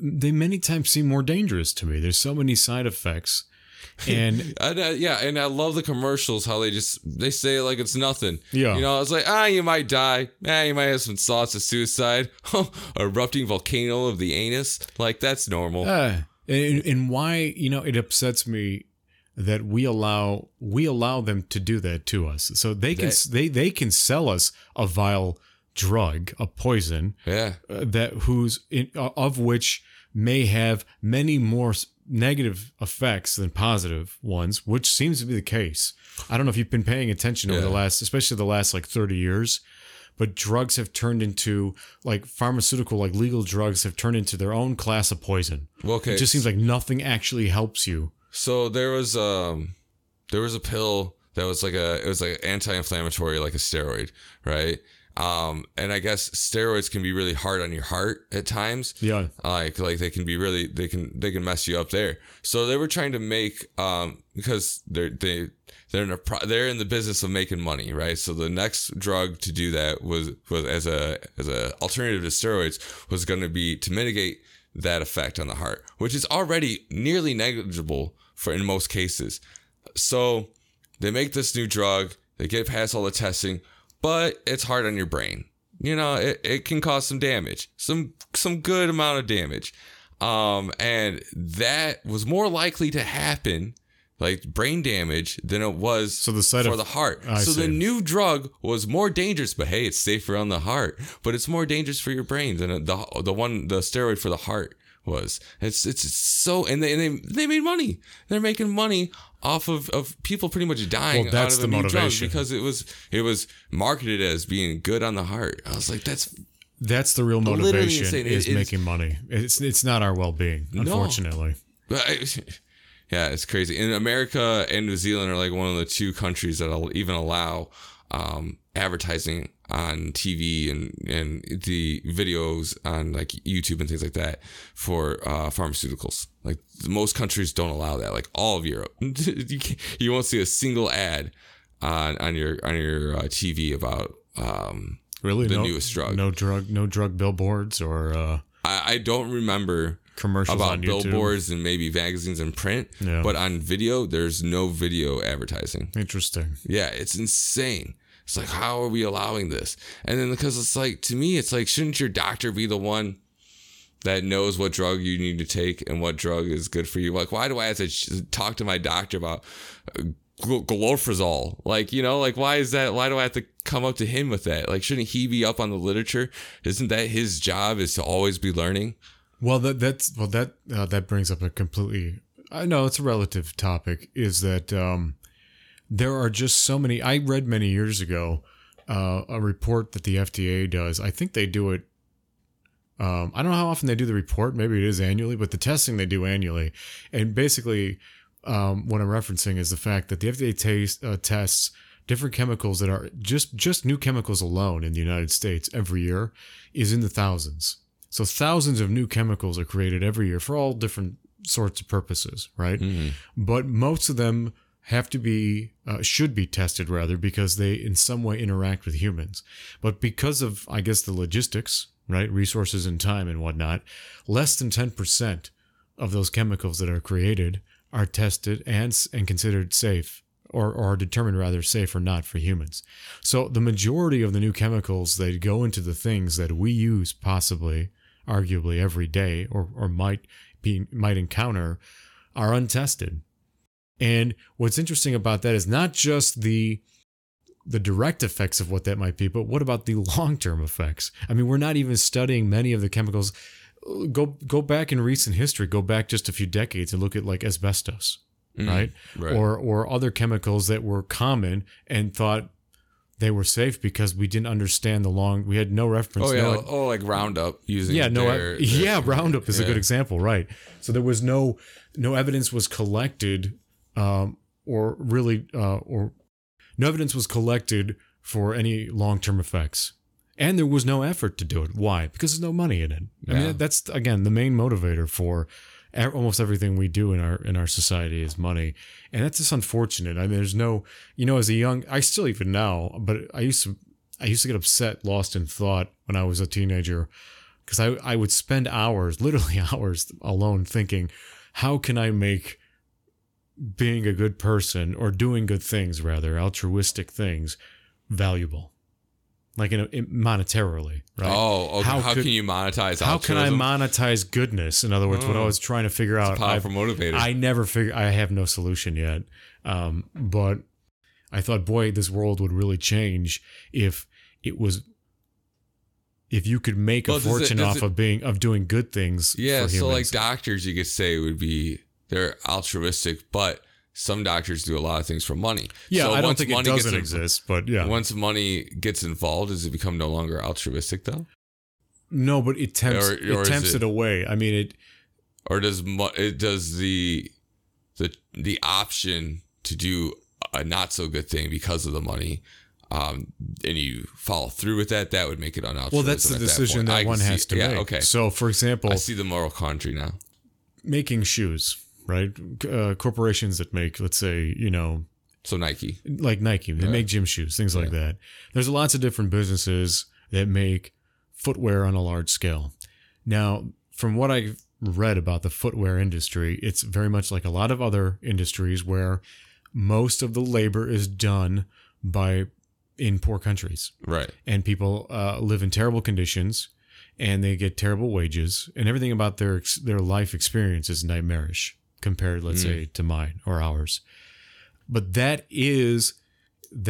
they many times seem more dangerous to me. There's so many side effects, and uh, yeah, and I love the commercials how they just they say it like it's nothing. Yeah. you know, it's like ah, you might die. Ah, you might have some thoughts of suicide. Erupting volcano of the anus, like that's normal. Uh, and, and why, you know, it upsets me that we allow we allow them to do that to us. So they can That- they they can sell us a vile drug, a poison Yeah. uh, that whose in, uh, of which may have many more negative effects than positive ones, which seems to be the case. I don't know if you've been paying attention over the last, especially the last like 30 years, but drugs have turned into like pharmaceutical, like legal drugs have turned into their own class of poison. Well, okay. It just seems like nothing actually helps you. So there was um there was a pill that was like a it was like anti-inflammatory like a steroid, right? Um and I guess steroids can be really hard on your heart at times. Yeah. Like like they can be really they can they can mess you up there. So they were trying to make um because they're they they're in a pro- they're in the business of making money, right? So the next drug to do that was was as a as a alternative to steroids was going to be to mitigate that effect on the heart, which is already nearly negligible for in most cases. So they make this new drug, they get past all the testing, but it's hard on your brain. You know, it, it can cause some damage, some some good amount of damage. Um, and that was more likely to happen, like brain damage, than it was So the side for of- the heart. I so the new drug was more dangerous, but hey, it's safer on the heart. But it's more dangerous for your brain than the the one the steroid for the heart was. It's it's so and they and they they made money. They're making money off of, of people pretty much dying Well, that's out of the a new drug motivation. because it was it was marketed as being good on the heart. I was like, that's That's the real motivation. It- is it's- making money. It's it's not our well being, unfortunately. I, yeah, it's crazy. In America and New Zealand are like one of the two countries that'll even allow um, advertising on TV and and the videos on like YouTube and things like that for uh, pharmaceuticals. Like most countries don't allow that. Like all of Europe, you, you won't see a single ad on on your on your uh, TV about. Um, Really, The no, newest drug. No drug, no drug billboards or uh, I, I don't remember commercials about billboards and maybe magazines and print, Yeah. but on video, there's no video advertising. Interesting. Yeah, it's insane. It's like, how are we allowing this? And then because it's like, to me, it's like, shouldn't your doctor be the one that knows what drug you need to take and what drug is good for you? Like, why do I have to talk to my doctor about uh. Like, you know, like, why is that? Why do I have to come up to him with that? Like, shouldn't he be up on the literature? Isn't that his job is to always be learning? Well, that that's well that uh, that brings up a completely. I know it's a relative topic. Is that um, there are just so many. I read many years ago uh, a report that the FDA does. I think they do it. Um, I don't know how often they do the report. Maybe it is annually, but the testing they do annually, and basically, um, what I'm referencing is the fact that the FDA taste, uh, tests different chemicals that are just just new chemicals alone in the United States every year is in the thousands. So thousands of new chemicals are created every year for all different sorts of purposes, right? But most of them have to be uh, should be tested rather because they in some way interact with humans. But because of I guess the logistics, right, resources and time and whatnot, less than ten percent of those chemicals that are created are tested and and considered safe or, or are determined rather safe or not for humans. So the majority of the new chemicals that go into the things that we use possibly, arguably every day or, or might be might encounter are untested. And what's interesting about that is not just the the direct effects of what that might be, but what about the long-term effects? I mean, we're not even studying many of the chemicals. Go go back in recent history, go back just a few decades and look at like asbestos mm, right? right. Or or other chemicals that were common and thought they were safe because we didn't understand the long. We had no reference. Oh yeah, no, oh like Roundup using yeah, no, their- yeah. their- Roundup is a good example, right? So there was no no evidence was collected, um, or really, uh, or no evidence was collected for any long term effects, and there was no effort to do it. Why? Because there's no money in it. I Yeah. mean, that's again the main motivator for almost everything we do in our in our society is money, and that's just unfortunate. I mean, there's no, you know, as a young, I still even now, but I used to, I used to get upset, lost in thought when I was a teenager, because I I would spend hours, literally hours, alone thinking, how can I make being a good person or doing good things rather altruistic things valuable like in, a, in monetarily, right? Oh, okay. How How, could- can you monetize? How can I monetize goodness? In other words, what I Oh. was trying to figure out, Powerful motivator. I never figure. I have no solution yet. Um, but I thought, boy, this world would really change if it was. If you could make Well, a does it- fortune off it- of being of doing good things, yeah. So like doctors, you could say would be they're altruistic, but some doctors do a lot of things for money. yeah, So I don't think it money doesn't in- exist, but yeah, Once money gets involved, does it become no longer altruistic though? no, but it tempts Or- or it tempts it- it away. I mean, it or does it does the the the option to do a not so good thing because of the money um and you follow through with that that would make it unaltruistic well, that's the decision point. that, one see- has to yeah, make. okay So, for example, i see the moral country now making shoes, right? Uh, corporations that make, let's say, you know, so nike like Nike, they Right. make gym shoes, things like that. There's lots of different businesses that make footwear on a large scale. Now, from what I've read about the footwear industry, it's very much like a lot of other industries where most of the labor is done by in poor countries right and people uh, live in terrible conditions and they get terrible wages and everything about their their life experience is nightmarish compared let's Mm. say to mine or ours but that is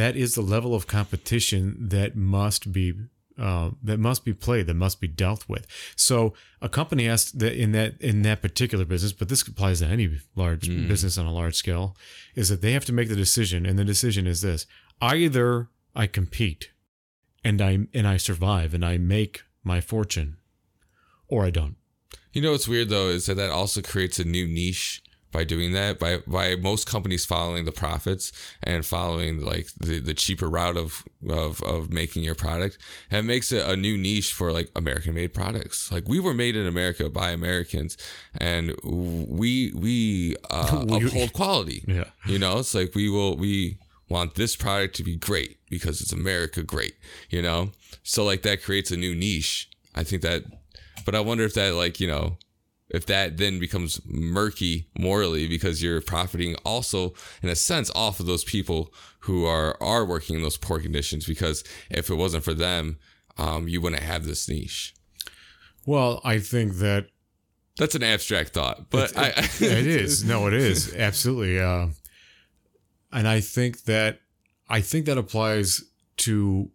that is the level of competition that must be uh, that must be played that must be dealt with so a company has that in that in that particular business but this applies to any large Mm. business on a large scale is that they have to make the decision and the decision is this either i compete and i and i survive and i make my fortune or i don't you know what's weird though is that that also creates a new niche by doing that by by most companies following the profits and following like the, the cheaper route of, of of making your product and it makes it a new niche for like american made products like we were made in america by americans and we we uh, We- uphold quality yeah you know, it's like we will we want this product to be great because it's America great, you know? So like that creates a new niche. I think that but I wonder if that like, you know, if that then becomes murky morally because you're profiting also in a sense off of those people who are are working in those poor conditions because if it wasn't for them, um, you wouldn't have this niche. well i think that That's an abstract thought, but I, it is no it is absolutely uh and i think that i think that applies to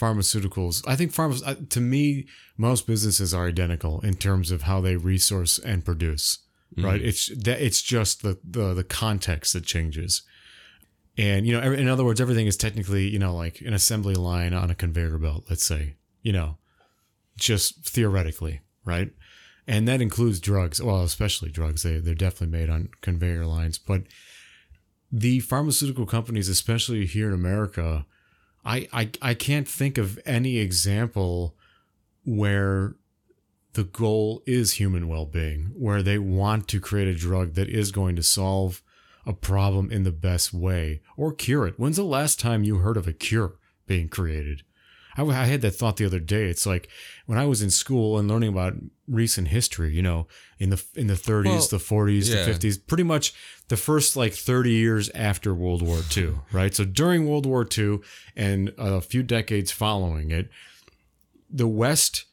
pharmaceuticals i think pharma uh, to me most businesses are identical in terms of how they resource and produce right? It's that it's just the, the the context that changes. And you know in other words everything is technically you know like an assembly line on a conveyor belt let's say you know just theoretically right? And that includes drugs well especially drugs. They, they're definitely made on conveyor lines. But the pharmaceutical companies especially here in america i i, I can't think of any example where the goal is human well-being where they want to create a drug that is going to solve a problem in the best way or cure it. When's the last time you heard of a cure being created I, I had that thought the other day. It's like when I was in school and learning about recent history, you know, in the in the 30s, Well, the 40s, yeah. the 50s, pretty much the first like 30 years after World War II, right? So during World War II and a few decades following it, the West,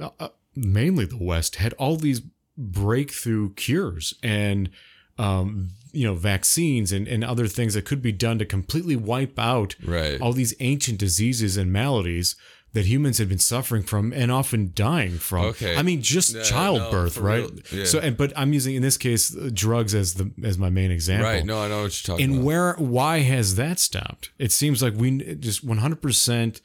uh, uh, mainly the West, had all these breakthrough cures and um, you know vaccines and, and other things that could be done to completely wipe out Right. all these ancient diseases and maladies that humans had been suffering from and often dying from. Okay. I mean, just Yeah, no, childbirth, for right? Yeah. So, and but I'm using in this case uh, drugs as the as my main example. Right. No, I know what you're talking And about. where why has that stopped? It seems like we just 100 percent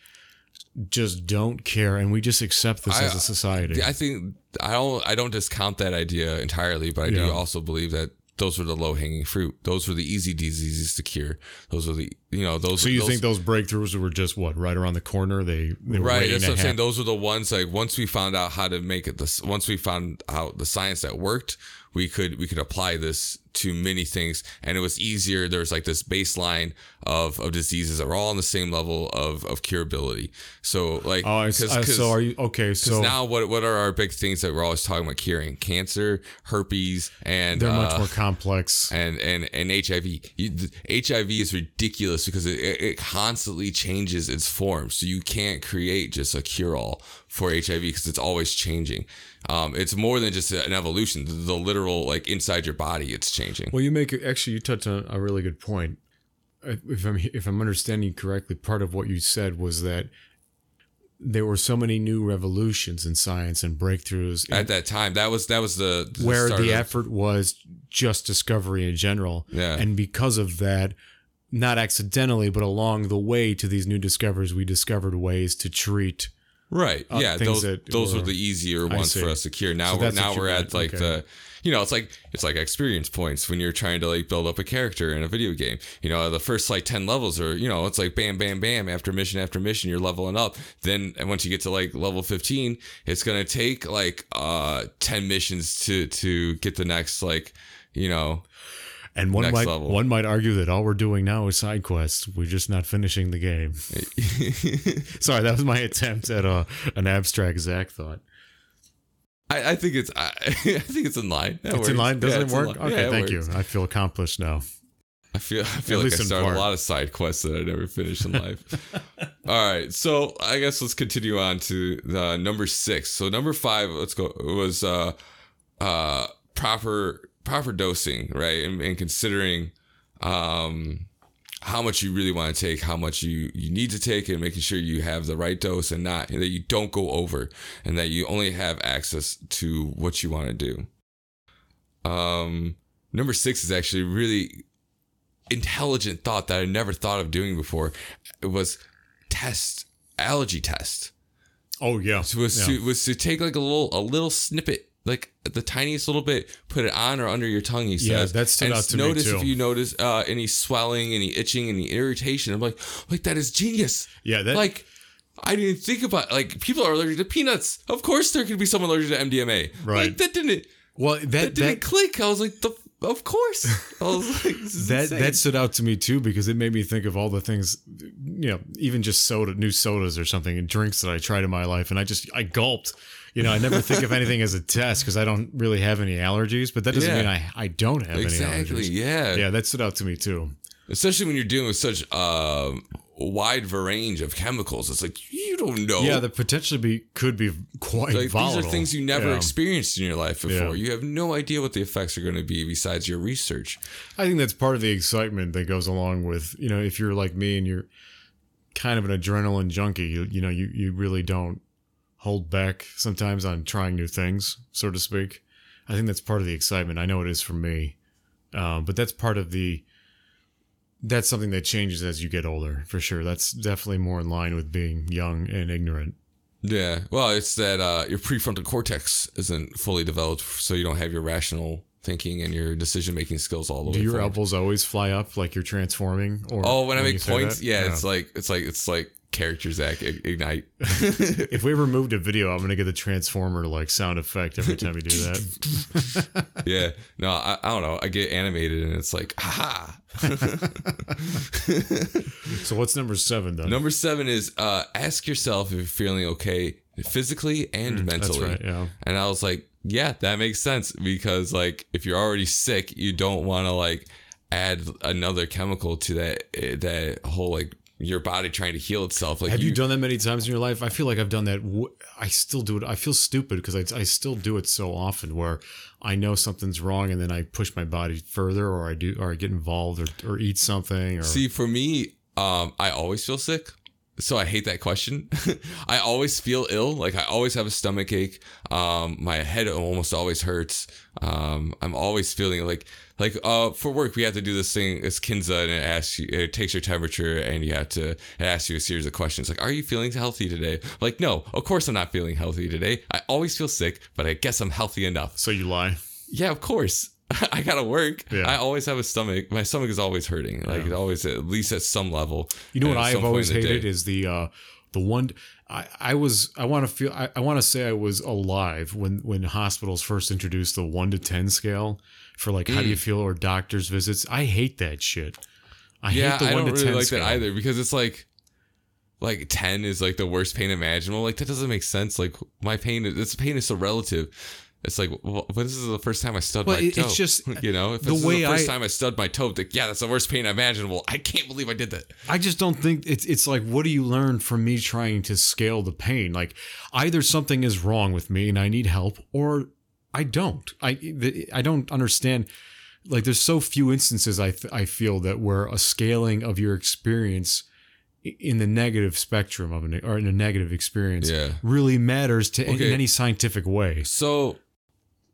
just don't care, and we just accept this I- as a society. I think I don't I don't discount that idea entirely, but I do also believe that those were the low hanging fruit. Those were the easy diseases to cure. Those are the you know those. so you those, think those breakthroughs were just what right around the corner? They, they were right? That's what I'm saying. Those were the ones like once we found out how to make it. This once we found out the science that worked, we could we could apply this to many things and it was easier there was like this baseline of of diseases that were all on the same level of of curability so like Oh, I, 'cause- I- 'cause- so are you okay? So now what what are our big things that we're always talking about curing cancer herpes and they're uh, much more complex. and and and HIV. You, HIV is ridiculous because it, it it constantly changes its form, so you can't create just a cure all for HIV because it's always changing. Um, it's more than just an evolution. The, the literal like inside your body, it's changing. Well, you make actually you touched on a really good point. If I'm if I'm understanding correctly, part of what you said was that there were so many new revolutions in science and breakthroughs At that time, that was that was the, the where the of- effort was just discovery in general. Yeah. And because of that, not accidentally, but along the way to these new discoveries, we discovered ways to treat. Right. uh, yeah. Those those were were- the easier ones for us to cure. Now So we're now we're meant. at like Okay. the you know, it's like it's like experience points when you're trying to like build up a character in a video game. You know, the first like ten levels are, you know, it's like bam, bam, bam, after mission after mission, you're leveling up. Then once you get to like level fifteen, it's gonna take like uh ten missions to to get the next like, you know, And one Next might level. one might argue that all we're doing now is side quests. We're just not finishing the game. Sorry, that was my attempt at a an abstract Zach thought. I, I think it's I, I think it's in line. That it's works. in line. Does Yeah, it work? Okay, Yeah, it thank works. you. I feel accomplished now. I feel I feel At like I started part. a lot of side quests that I never finished in life. All right, so I guess let's continue on to the number six. So number five, let's go. It was uh uh proper proper dosing, right? And, and considering um how much you really want to take, how much you you need to take, and making sure you have the right dose and not that you don't go over, and that you only have access to what you want to do. Um, number six is actually really intelligent thought that I never thought of doing before. It was test allergy test. Oh yeah, So was Yeah. to was to take like a little a little snippet, like the tiniest little bit, put it on or under your tongue. He says, Yeah, that stood and out to me, notice too. if you notice uh, any swelling, any itching, any irritation. I'm like, like that is genius. yeah. That like. I didn't think about like people are allergic to peanuts. Of course, there could be someone allergic to MDMA. Right. Like that didn't well that that didn't that click. I was like, the of course. I was like, this is that insane. that stood out to me too because it made me think of all the things, you know, even just soda, new sodas or something, and drinks that I tried in my life, and I just I gulped. You know, I never think of anything as a test because I don't really have any allergies, but that doesn't Yeah. mean I I don't have exactly. any allergies. Yeah. Yeah, that stood out to me too. Especially when you're dealing with such um, a wide range of chemicals. It's like you don't know. Yeah, that potentially be could be quite like volatile. these are things you never Yeah. experienced in your life before. Yeah. You have no idea what the effects are going to be besides your research. I think that's part of the excitement that goes along with, you know, if you're like me and you're kind of an adrenaline junkie, you, you know, you, you really don't hold back sometimes on trying new things, so to speak. I think that's part of the excitement. I know it is for me. Um, but that's part of the, that's something that changes as you get older, for sure. That's definitely more in line with being young and ignorant. Yeah. Well, it's that uh, your prefrontal cortex isn't fully developed, so you don't have your rational thinking and your decision making skills all the Do way. your forward. elbows always fly up like you're transforming? Or Oh, when I make points, that? yeah, it's like it's like it's like characters act ig- ignite. if we ever moved a video, I'm gonna get the transformer like sound effect every time you do that. yeah. No, I, I don't know. I get animated and it's like, ha. so what's number seven then? Number seven is uh, ask yourself if you're feeling okay physically and mentally. Mm, That's right. Yeah. And I was like, yeah, that makes sense because like if you're already sick, you don't want to like add another chemical to that eh, that whole like your body trying to heal itself. Like Have you, done that many times in your life? I feel like I've done that. I still do it. I feel stupid because I, I still do it so often where I know something's wrong and then I push my body further or I do or I get involved or, or eat something or See, for me, um, I always feel sick. So I hate that question. I always feel ill. Like I always have a stomach ache. Um, my head almost always hurts. Um, I'm always feeling like, like, uh, for work, we have to do this thing. It's Kinsa and it asks you, it takes your temperature and you have to, it asks you a series of questions. Like, are you feeling healthy today? Like, no, of course I'm not feeling healthy today. I always feel sick, but I guess I'm healthy enough. so you lie. Yeah, of course. I gotta work. Yeah. I always have a stomach. My stomach is always hurting. Like it always, at least at some level. You know what I've always hated day. is the uh, the one I, I was I want to feel I, I want to say I was alive when when hospitals first introduced the one to ten scale for like how do you Mm. feel or doctor's visits. I hate that shit. I yeah, hate the I one don't to really ten like scale. that either because it's like, like ten is like the worst pain imaginable. Like that doesn't make sense. Like my pain, is this pain is so relative. It's like, well, but this is the first time I stubbed my it- toe. it's just- you know, if the this way is the first I- time I stubbed my toe, like, yeah, that's the worst pain imaginable. I can't believe I did that. I just don't think it's it's like what do you learn from me trying to scale the pain? Like either something is wrong with me and I need help or I don't. I I don't understand like there's so few instances I th- I feel that where a scaling of your experience in the negative spectrum of an or in a negative experience Yeah. really matters to in Okay. any scientific way. So,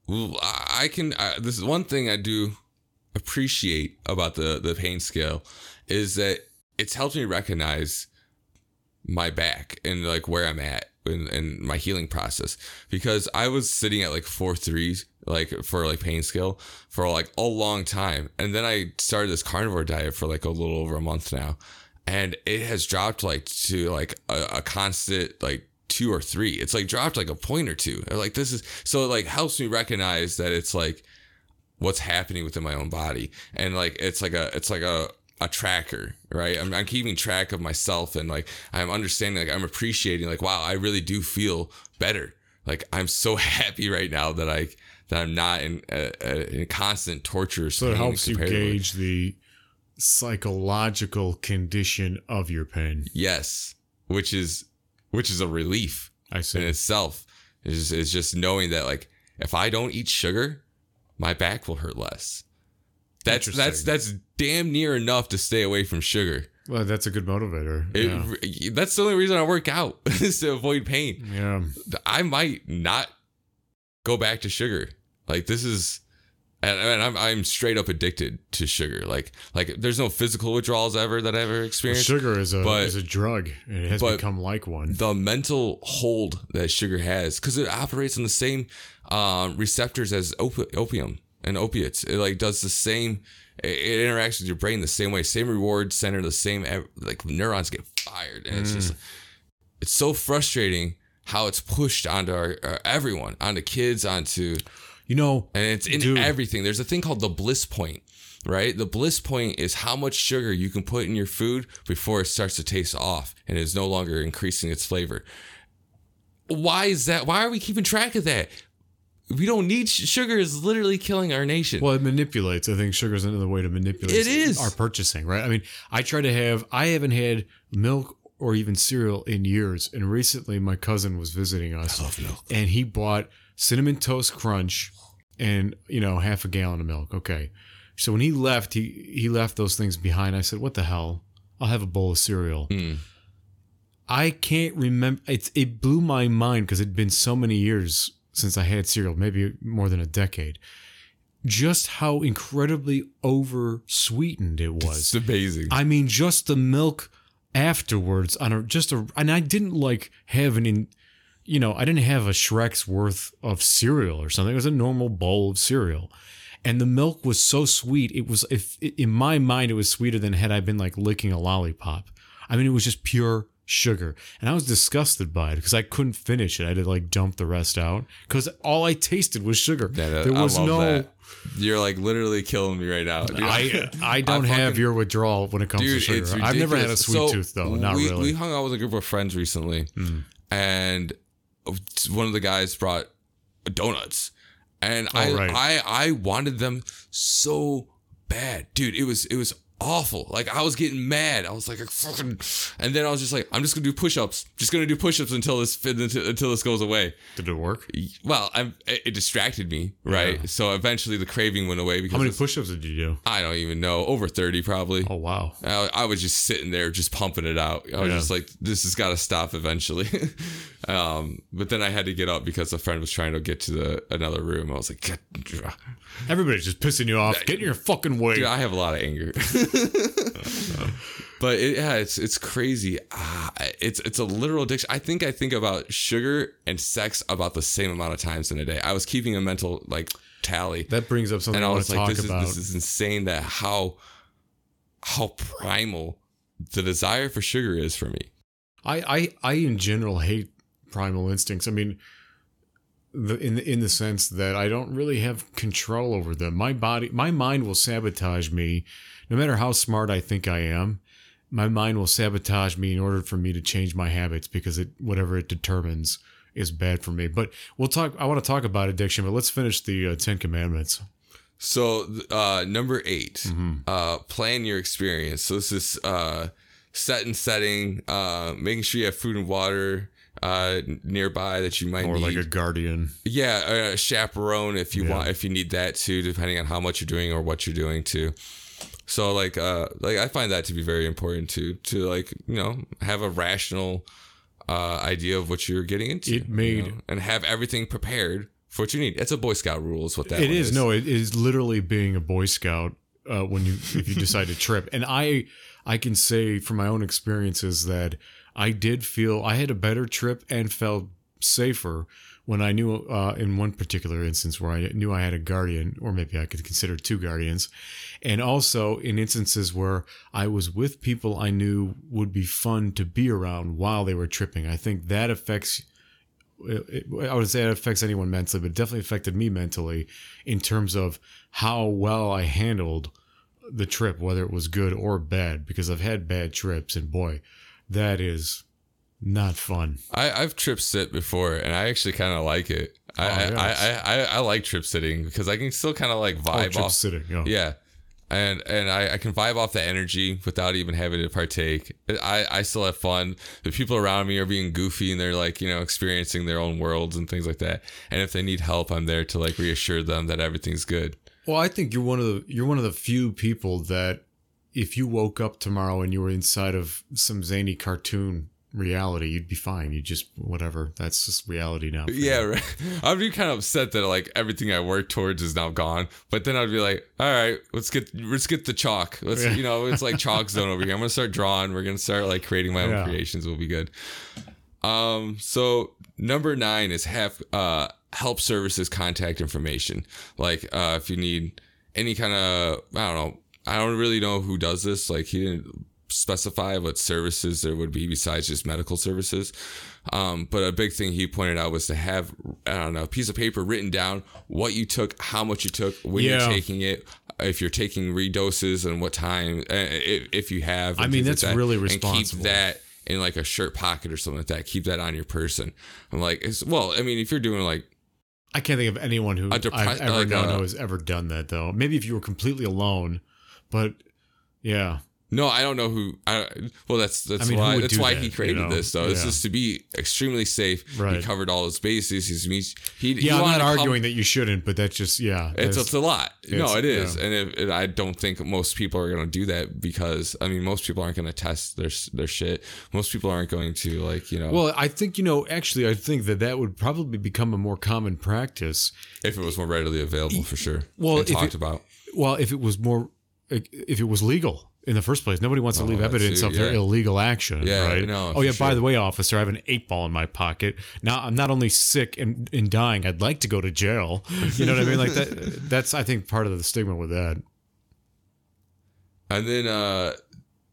I can. I, this is one thing I do appreciate about the the pain scale is that it's helped me recognize my back and like where I'm at in, in my healing process because I was sitting at like four threes like for like pain scale for like a long time and then I started this carnivore diet for like a little over a month now and it has dropped like to like a, a constant like two or three. It's like dropped like a point or two. Like this is so it like helps me recognize that it's like what's happening within my own body. And like it's like a it's like a a tracker right? I'm, I'm keeping track of myself and like i'm understanding like i'm appreciating like wow i really do feel better. Like i'm so happy right now that i that i'm not in a, a, in constant torture So it helps you gauge the psychological condition of your pain. yes which is which is a relief I in see. itself is is just knowing that like if I don't eat sugar, my back will hurt less. That's that's that's damn near enough to stay away from sugar. Well, that's a good motivator. It, yeah. That's the only reason I work out is to avoid pain. yeah. I might not go back to sugar. Like this is, and, and I'm I'm straight up addicted to sugar. Like like there's no physical withdrawals ever that I ever Well, experienced. sugar is a but- is a drug. It has become like one. the mental hold that sugar has because it operates on the same um, receptors as opi- opium and opiates. It like does the same. It, it interacts with your brain the same way. Same reward center. The same like neurons get fired, and it's just it's so frustrating how it's pushed onto our, our everyone, onto kids, onto You know, and it's in Dude. everything. There's a thing called the bliss point, right? The bliss point is how much sugar you can put in your food before it starts to taste off and is no longer increasing its flavor. Why is that? Why are we keeping track of that? We don't need sugar. Is literally killing our nation. well, it manipulates. I think sugar's another way to manipulate It is. our purchasing, right? I mean, I try to have. I haven't had milk or even cereal in years, and recently my cousin was visiting us, love milk. and he bought cinnamon toast crunch and you know half a gallon of milk. Okay, so when he left, he he left those things behind. I said, "What the hell? I'll have a bowl of cereal." Mm. I can't remember. It's it blew my mind because it'd been so many years since I had cereal, maybe more than a decade. Just how incredibly over sweetened it was. It's amazing. I mean, just the milk afterwards on a just a, and I didn't like have an, in, you know, I didn't have a Shrek's worth of cereal or something. It was a normal bowl of cereal. And the milk was so sweet. It was, if in my mind, it was sweeter than had I been like licking a lollipop. I mean, it was just pure sugar. And I was disgusted by it because I couldn't finish it. I had to like dump the rest out because all I tasted was sugar. Yeah, that- uh, there I was no, that. You're like literally killing me right now. dude. I, I don't have fucking- your withdrawal when it comes to sugar. I've never had a sweet So, tooth though. Not we, really. We hung out with a group of friends recently, hmm. and one of the guys brought donuts, and oh, I, Oh, right. I I wanted them so bad, dude. It was it was awful. Like I was getting mad. I was like, fucking, and then I was just like, I'm just gonna do push-ups. Just gonna do push-ups until this until, this goes away. Did it work? Well, I'm, it distracted me, right? Yeah. So eventually the craving went away because How many push-ups did you do? I don't even know, over thirty probably. Oh wow. I, I was just sitting there, just pumping it out. I was Yeah. just like, this has got to stop eventually. um, but then I had to get up because a friend was trying to get to the another room. I was like, "God, Everybody's just pissing you off. Get in your fucking way. dude, I have a lot of anger. but it, yeah, it's it's crazy. Ah, it's it's a literal addiction. I think I think about sugar and sex about the same amount of times in a day. I was keeping a mental like tally. That brings up something and I, I was like, this is this is insane that how how primal the desire for sugar is for me. I, I, I in general hate primal instincts. I mean, the, in the, in the sense that I don't really have control over them. My body, my mind will sabotage me, no matter how smart I think I am. My mind will sabotage me in order for me to change my habits because it whatever it determines is bad for me. But we'll talk. I want to talk about addiction, but let's finish the uh, Ten Commandments. So uh, number 8 Mm-hmm. uh, plan your experience. So this is uh, set and setting, uh, making sure you have food and water uh, nearby that you might Or need. like a guardian. yeah, a chaperone if you Yeah. want, if you need that too, depending on how much you're doing or what you're doing too. So like, uh, like I find that to be very important to to like you know have a rational uh, idea of what you're getting into. It made- you know, and have everything prepared for what you need. It's a Boy Scout rule, is what that It one is no, it is literally being a Boy Scout uh, when you if you decide to trip. And I I can say from my own experiences that I did feel I had a better trip and felt safer when I knew uh, in one particular instance where I knew I had a guardian, or maybe I could consider two guardians, and also in instances where I was with people I knew would be fun to be around while they were tripping. I think that affects it, I would say it affects anyone mentally, but it definitely affected me mentally in terms of how well I handled the trip, whether it was good or bad, because I've had bad trips, and boy, that is not fun. I, I've trip sit before, and I actually kind of like it. I, Oh, I, yes. I, I, I like trip sitting because I can still kind of like Oh, vibe trip off. sitting. Oh. Yeah, and and I, I can vibe off the energy without even having to partake. I, I still have fun. The people around me are being goofy and they're like you know experiencing their own worlds and things like that. And if they need help, I'm there to like reassure them that everything's good. Well, I think you're one of the you're one of the few people that if you woke up tomorrow and you were inside of some zany cartoon reality, you'd be fine. You just whatever. That's just reality now. Yeah, right. I'd be kind of upset that like everything I worked towards is now gone. But then I'd be like, all right, let's get let's get the chalk. Let's Yeah. you know, it's like chalk zone over here. I'm gonna start drawing. We're gonna start like creating my own Yeah. creations. Will be good. Um, so number nine is have uh help services contact information. Like uh if you need any kind of I don't know, I don't really know who does this. Like he didn't specify what services there would be besides just medical services. Um, but a big thing he pointed out was to have I don't know a piece of paper written down what you took, how much you took, when Yeah. you're taking it, if you're taking redoses and what time, uh, if, if you have. I and mean, that's really And responsible. keep that in like a shirt pocket or something like that. Keep that on your person. I'm like, it's, well, I mean, if you're doing like I can't think of anyone who depre- I've ever like known a- who has ever done that though. Maybe if you were completely alone, but yeah, No, I don't know who. I, well, that's that's I mean, why that's why that, he you created know? this. Though this is to be extremely safe. He covered all his bases. He's he's he. he yeah. I'm not arguing that you shouldn't, but that's just yeah. It's, it's a lot. no, it's- it is, yeah. and, if, I don't think most people are going to do that because I mean, most people aren't going to test their their shit. Most people aren't going to like you know. well, I think you know. Actually, I think that that would probably become a more common practice. if it was more readily available, for sure. Well, talked it- about. Well, if it was more, if it was legal in the first place, nobody wants to Oh, leave evidence too, of their yeah. illegal action, Yeah, right? no, oh yeah. for By the way, officer, I have an eight ball in my pocket. Now I'm not only sick and, and dying. I'd like to go to jail. You know what I mean? Like that. That's I think part of the stigma with that. And then uh,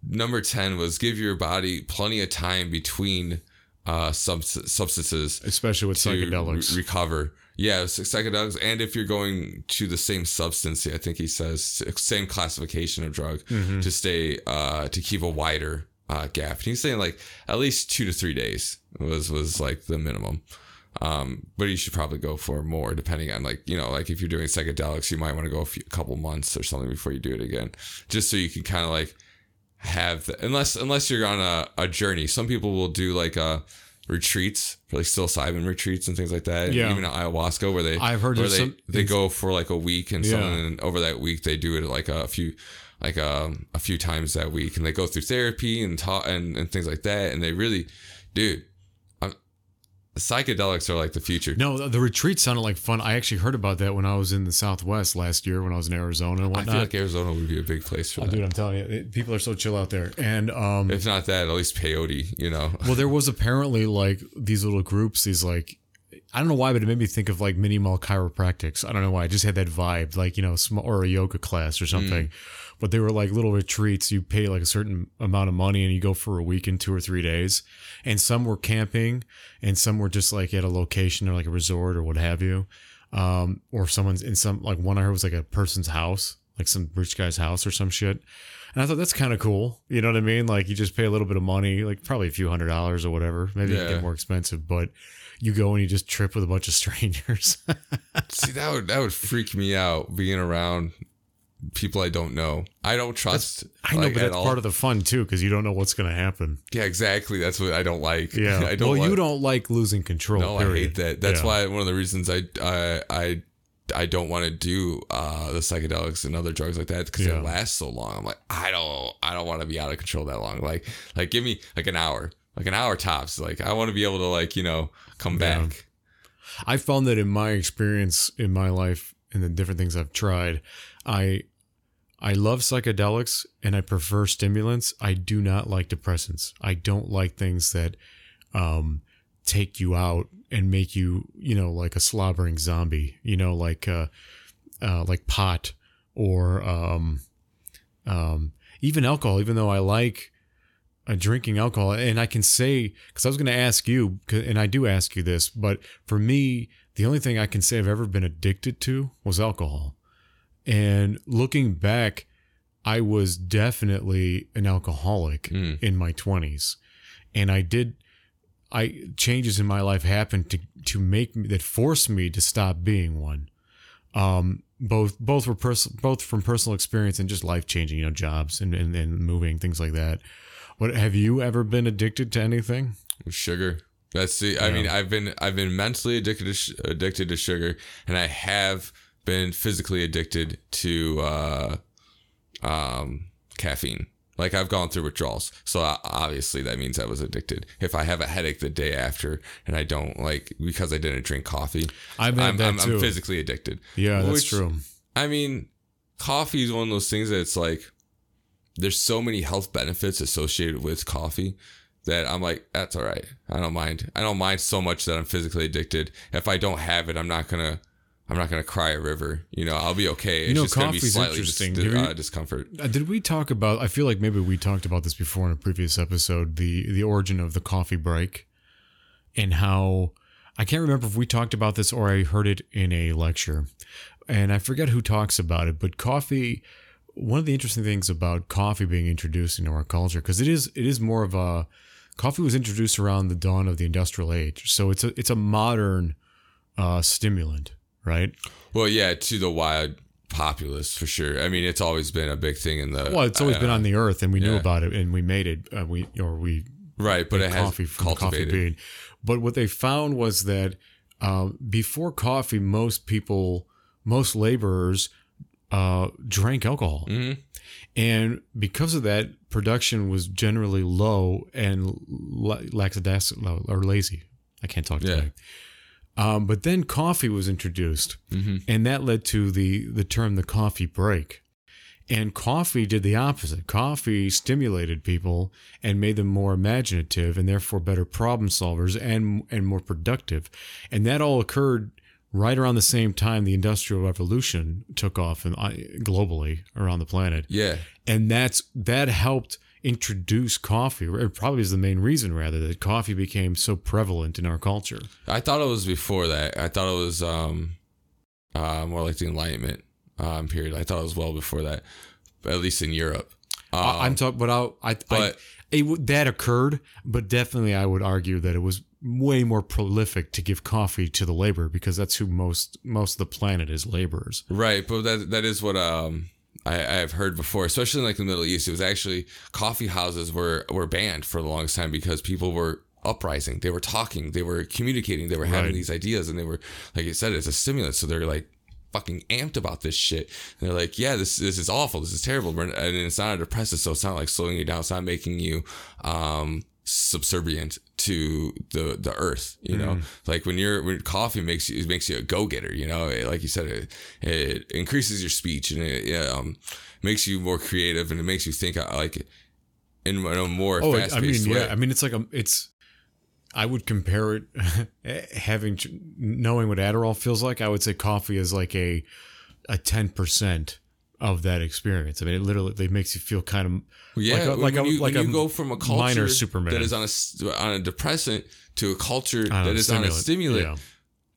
number 10 was give your body plenty of time between uh, subs- substances especially with psychedelics. re- recover. Yeah, psychedelics. And if you're going to the same substance, I think he says same classification of drug Mm-hmm. to stay, uh, to keep a wider uh, gap. And he's saying like at least two to three days was, was like the minimum. Um, but you should probably go for more depending on like, you know, like if you're doing psychedelics, you might want to go a few, couple months or something before you do it again, just so you can kind of like have the, unless, unless you're on a, a journey, some people will do like, uh, retreats for like psilocybin retreats and things like that. Yeah. Even ayahuasca where they, I've heard where they, some- they go for like a week and Yeah. something and over that week they do it like a few, like um, a few times that week and they go through therapy and talk and, and things like that. And they really, dude, psychedelics are like the future. No, the, retreat sounded like fun. I actually heard about that when I was in the Southwest last year when I was in Arizona and I feel like Arizona would be a big place for that. Dude, I'm telling you, people are so chill out there. And um, If not that, at least peyote, you know. well, there was apparently like these little groups, these like I don't know why, but it made me think of like minimal chiropractics. I don't know why. I just had that vibe, like you know, sm- or a yoga class or something. Mm. But they were like little retreats. You pay like a certain amount of money and you go for a week and two or three days. And some were camping, and some were just like at a location or like a resort or what have you. Um, or someone's in some like one I heard was like a person's house, like some rich guy's house or some shit. And I thought that's kind of cool. You know what I mean? Like you just pay a little bit of money, like probably a few hundred dollars or whatever. Maybe it get more expensive, but you go and you just trip with a bunch of strangers. See, that would that would freak me out being around people I don't know. I don't trust. I know, like, but that's part of the fun too, because you don't know what's going to happen. Yeah, exactly. That's what I don't like. Yeah. I don't. well, like, you don't like losing control. No, I hate that. That's Yeah. why one of the reasons I I I, I don't want to do uh, the psychedelics and other drugs like that because Yeah. it lasts so long. I'm like, I don't I don't want to be out of control that long. Like like give me like an hour, like an hour tops. Like I want to be able to like you know come Yeah. back. I found that in my experience in my life and the different things I've tried, I I love psychedelics and I prefer stimulants. I do not like depressants. I don't like things that um, take you out and make you, you know, like a slobbering zombie. You know, like uh, uh, like pot or um, um, even alcohol. Even though I like uh, drinking alcohol, and I can say because I was going to ask you, and I do ask you this, but for me, the only thing I can say I've ever been addicted to was alcohol. And looking back, I was definitely an alcoholic Mm. in my 20s. And I did I changes in my life happened to to make me that forced me to stop being one. Um both both were pers- both from personal experience and just life changing, you know, jobs and, and and moving things like that. What have you ever been addicted to anything? Sugar. That's the. I Yeah. mean, I've been I've been mentally addicted to sh- addicted to sugar, and I have been physically addicted to uh, um, caffeine. Like I've gone through withdrawals, so obviously that means I was addicted. If I have a headache the day after and I don't like because I didn't drink coffee, I've had I'm, that I'm, too. I'm physically addicted. yeah, that's which- true. I mean, coffee is one of those things that it's like there's so many health benefits associated with coffee that I'm like, that's all right. I don't mind. I don't mind so much that I'm physically addicted. If I don't have it, I'm not gonna I'm not gonna cry a river. You know, I'll be okay. It's You know, just gonna be slightly interesting. di- Have you- uh, discomfort. Uh, did we talk about? I feel like maybe we talked about this before in a previous episode. The the origin of the coffee break, and how I can't remember if we talked about this or I heard it in a lecture, and I forget who talks about it. But coffee, one of the interesting things about coffee being introduced into our culture, because it is it is more of a coffee was introduced around the dawn of the industrial age, so it's a it's a modern uh, stimulant, right? Well, yeah, to the wild populace for sure. I mean, it's always been a big thing in the Well, it's always been uh, on the earth, and we knew about it, and we made it. Uh, we or we right, but it has coffee from coffee bean. But what they found was that uh, before coffee, most people, most laborers, uh, drank alcohol, Mhm. and because of that, production was generally low and la- lackadaisical or lazy. I can't talk Yeah. Um, but then coffee was introduced, Mhm. and that led to the the term the coffee break. And coffee did the opposite. Coffee stimulated people and made them more imaginative and therefore better problem solvers and and more productive. And that all occurred right around the same time the industrial revolution took off and globally around the planet. Yeah. And that's that helped introduce coffee. Or it probably is the main reason rather that coffee became so prevalent in our culture. I thought it was before that. I thought it was um, uh, more like the Enlightenment um, period. I thought it was well before that, at least in Europe. Um, I- I'm talking, but I, I, I but- it, w- that occurred, but definitely I would argue that it was way more prolific to give coffee to the labor because that's who most most of the planet is laborers. right, but that that is what um I, I've heard before, especially in like the Middle East. It was actually coffee houses were were banned for the longest time because people were uprising. They were talking. They were communicating. They were having Right. these ideas, and they were like you said, it's a stimulant. So they're like fucking amped about this shit. And they're like, yeah, this this is awful. This is terrible. And it's not a depressant, so it's not like slowing you down. It's not making you um subservient to the the earth you know? Like when you're when coffee makes you it makes you a go-getter you know? It- like you said it, it increases your speech and it um makes you more creative and it makes you think uh, like in a more Oh, I mean, way. Yeah, I mean, it's like a, it's I would compare it having knowing what Adderall feels like. I would say coffee is like a a ten percent of that experience. I mean, it literally it makes you feel kind of Yeah, like a, like when a, you, like when a you go from a culture minor Superman that is on a on a depressant to a culture that a is on a stimulant. stimulant,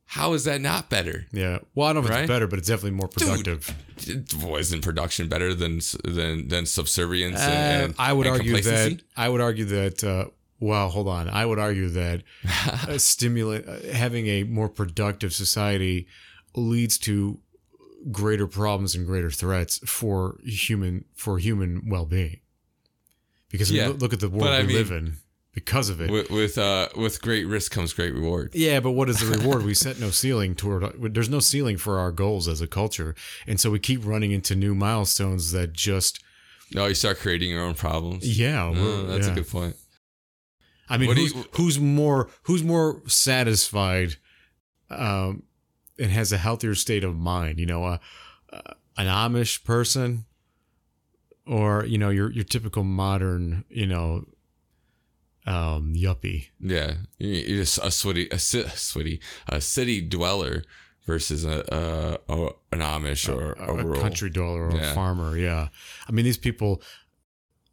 how is that not better? Yeah, yeah. Well, I don't know if Right? it's better, but it's definitely more productive. Wasn't production better than than than subservience? Uh, and, and- I would and argue that? I would argue that. Uh, well, hold on. I would argue that a stimulant, having a more productive society, leads to greater problems and greater threats for human for human well being. Because Yeah, look- look at the world but I we mean- live in because of it. with with uh with great risk comes great reward. Yeah, but what is the reward? we set no ceiling toward. There's no ceiling for our goals as a culture, and so we keep running into new milestones that just. No, you start creating your own problems. Yeah, that's yeah. a good point. I mean, who's, you- who's more who's more satisfied, um, and has a healthier state of mind? You know, a, uh, an Amish person, or you know, your your typical modern, you know, um, yuppie. Yeah, You- you're just a sweaty, a sweaty, a city dweller versus a, a, a an Amish or a, a, rural. country dweller or Yeah. a farmer. Yeah, I mean, these people,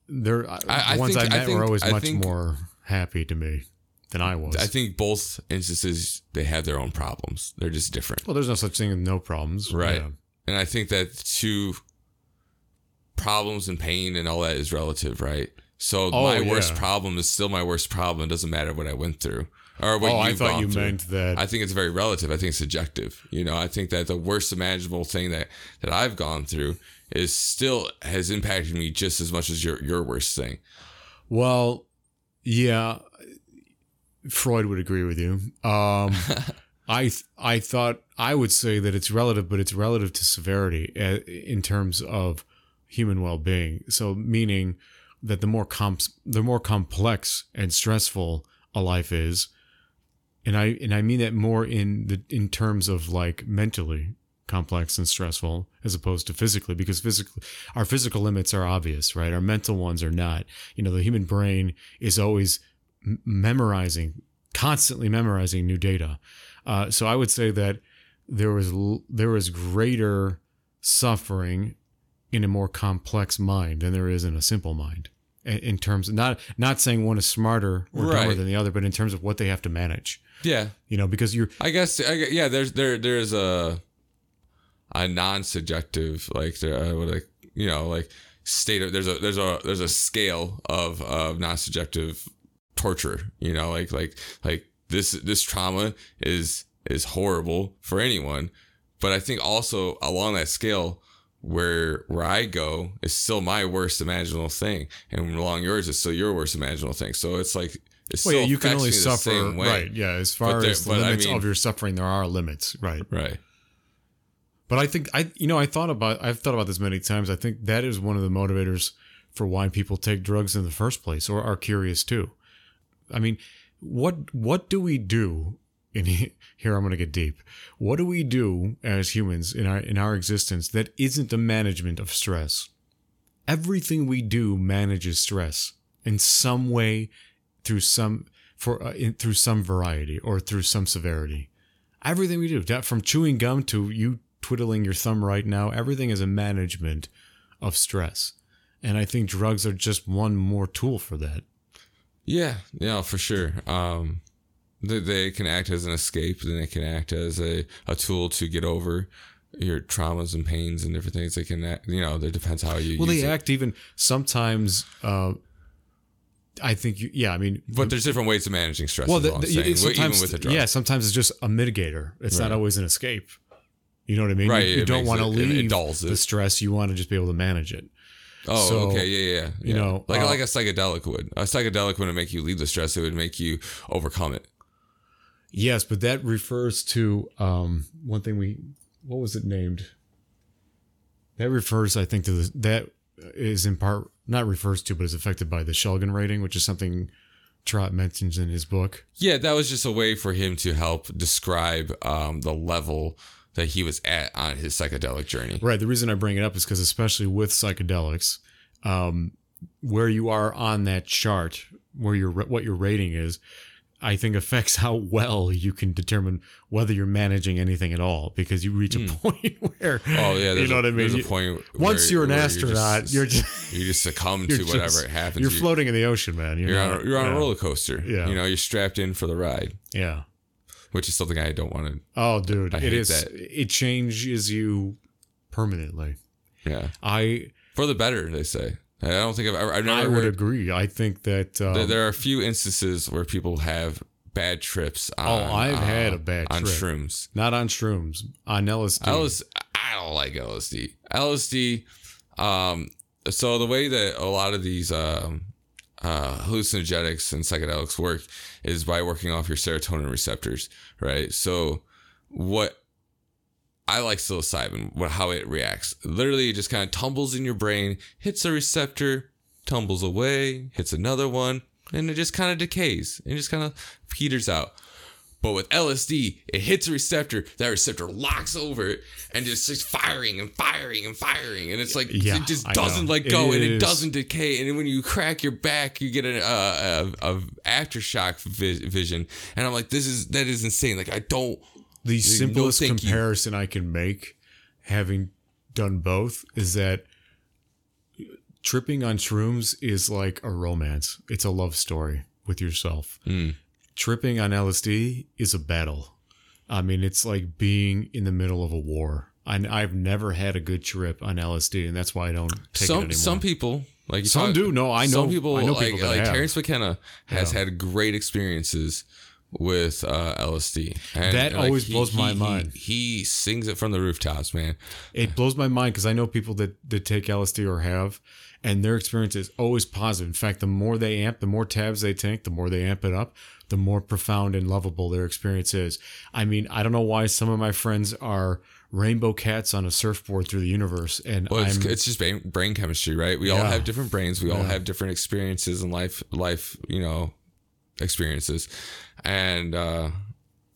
they're I- the I ones think- I I met think- were always I much think- more happy to me than I was. I think both instances they have their own problems. They're just different, well, there's no such thing as no problems, right? Yeah. And I think that two problems and pain and all that is relative, right? So Oh, my worst problem is still my worst problem. It doesn't matter what I went through or what Oh, I thought you through. meant that. I think it's very relative. I think it's subjective. You know, I think that the worst imaginable thing that that I've gone through is still has impacted me just as much as your your worst thing. Well, yeah, Freud would agree with you. Um, I th- I thought I would say that it's relative, but it's relative to severity uh, in terms of human well being. So, meaning that the more comp- the more complex and stressful a life is, and I and I mean that more in the in terms of like mentally complex and stressful as opposed to physically because physically our physical limits are obvious right our mental ones are not you know the human brain is always m- memorizing constantly memorizing new data. Uh, so i would say that there was l- there was greater suffering in a more complex mind than there is in a simple mind in, in terms of not not saying one is smarter or dumber than the other but in terms of what they have to manage. Yeah, you know because you're I guess. I, yeah, there's there there's a a non-subjective like there uh, what like you know like state of there's a there's a there's a scale of of non-subjective torture. You know, like like like this this trauma is is horrible for anyone, but I think also along that scale. Where where I go is still my worst imaginable thing, and along yours is still your worst imaginable thing. So it's like it's well, yeah, you can only suffer right yeah as far there- as the but I limits mean- of your suffering there are limits right Right. But I think I you know I thought about I've thought about this many times. I think that is one of the motivators for why people take drugs in the first place or are curious too. I mean, what what do we do in here I'm going to get deep. What do we do as humans in our in our existence that isn't the management of stress? Everything we do manages stress in some way through some for uh, in, through some variety or through some severity everything we do from chewing gum to you twiddling your thumb right now everything is a management of stress and i think drugs are just one more tool for that Yeah, yeah, for sure. Um, they, they can act as an escape, then they can act as a, a tool to get over your traumas and pains and different things. They can, act, you know, it depends how you well they it. act even sometimes uh i think you yeah i mean But there's different ways of managing stress. well the, the- saying, it's even sometimes with the drug. yeah sometimes it's just a mitigator it's not always an escape you know what i mean Right, you, you don't want to it- it- it leave the stress you want to just be able to manage it Oh, So, okay, yeah, yeah, you yeah. know, like uh, like a psychedelic would. A psychedelic wouldn't make you leave the stress; it would make you overcome it. Yes, but that refers to um, one thing we what was it named? That refers, I think, to the that is in part not refers to, but is affected by the Shulgin rating, which is something Trott mentions in his book. Yeah, that was just a way for him to help describe um, the level that he was at on his psychedelic journey. Right. The reason I bring it up is because, especially with psychedelics, um, where you are on that chart, where your what your rating is, I think affects how well you can determine whether you're managing anything at all because you reach a point where Hmm. Oh yeah, you know a, what I mean. There's a point once where- you're an astronaut, you're just you just succumb to whatever just- happens. You're You- floating in the ocean, man. You're, You're not, on a, you're on yeah, a roller coaster. Yeah. You know, you're strapped in for the ride, Yeah. Which is something I don't want to. Oh, dude, I it that. It changes you permanently. Yeah, I for the better, they say. I don't think I've ever. I've I would heard. agree. I think that. Um, there, there are a few instances where people have bad trips. On, Oh, I've uh, had a bad trip on trip. shrooms. not on shrooms, on LSD. LSD, I don't like LSD. LSD, um, so the way that a lot of these um, uh, hallucinogenics and psychedelics work is by working off your serotonin receptors, right? So what I like psilocybin, what how it reacts. Literally, it just kind of tumbles in your brain, hits a receptor, tumbles away, hits another one, and it just kind of decays. It just kind of peters out. But with LSD, it hits a receptor. That receptor locks over it and just starts firing and firing and firing. And it's like Yeah, it just doesn't let go It and it doesn't decay. And when you crack your back, you get an uh, a, a aftershock vi- vision. And I'm like, this is that is insane. Like I don't. the no simplest you. comparison I can make, having done both, is that tripping on shrooms is like a romance. It's a love story with yourself. Mm. Tripping on LSD is a battle. I mean, it's like being in the middle of a war. I, I've never had a good trip on LSD, and that's why I don't take it some anymore. some people like Some talk- do. No, I know- Some people I know like people like have. Terence McKenna has Yeah. had great experiences with uh, LSD. And, That like, always he- blows my he- mind. He, he sings it from the rooftops, man. It blows my mind because I know people that, that take LSD or have, and their experience is always positive. In fact, the more they amp, the more tabs they take, the more they amp it up, the more profound and lovable their experience is. I mean, I don't know why some of my friends are rainbow cats on a surfboard through the universe, and Well, it's, it's just brain, brain chemistry, right? We all have different brains. We all have different experiences in life, life, you know, experiences, and uh,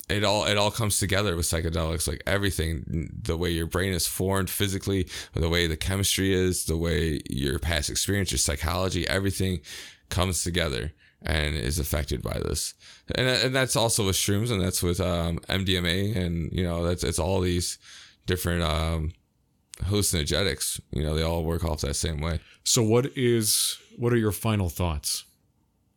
it all it all comes together with psychedelics. Like everything, the way your brain is formed physically, the way the chemistry is, the way your past experience, your psychology, everything comes together and is affected by this. And and that's also with shrooms, and that's with um, MDMA, and you know, that's it's all these different. Um, hallucinogenics you know they all work off that same way so. What is what are your final thoughts?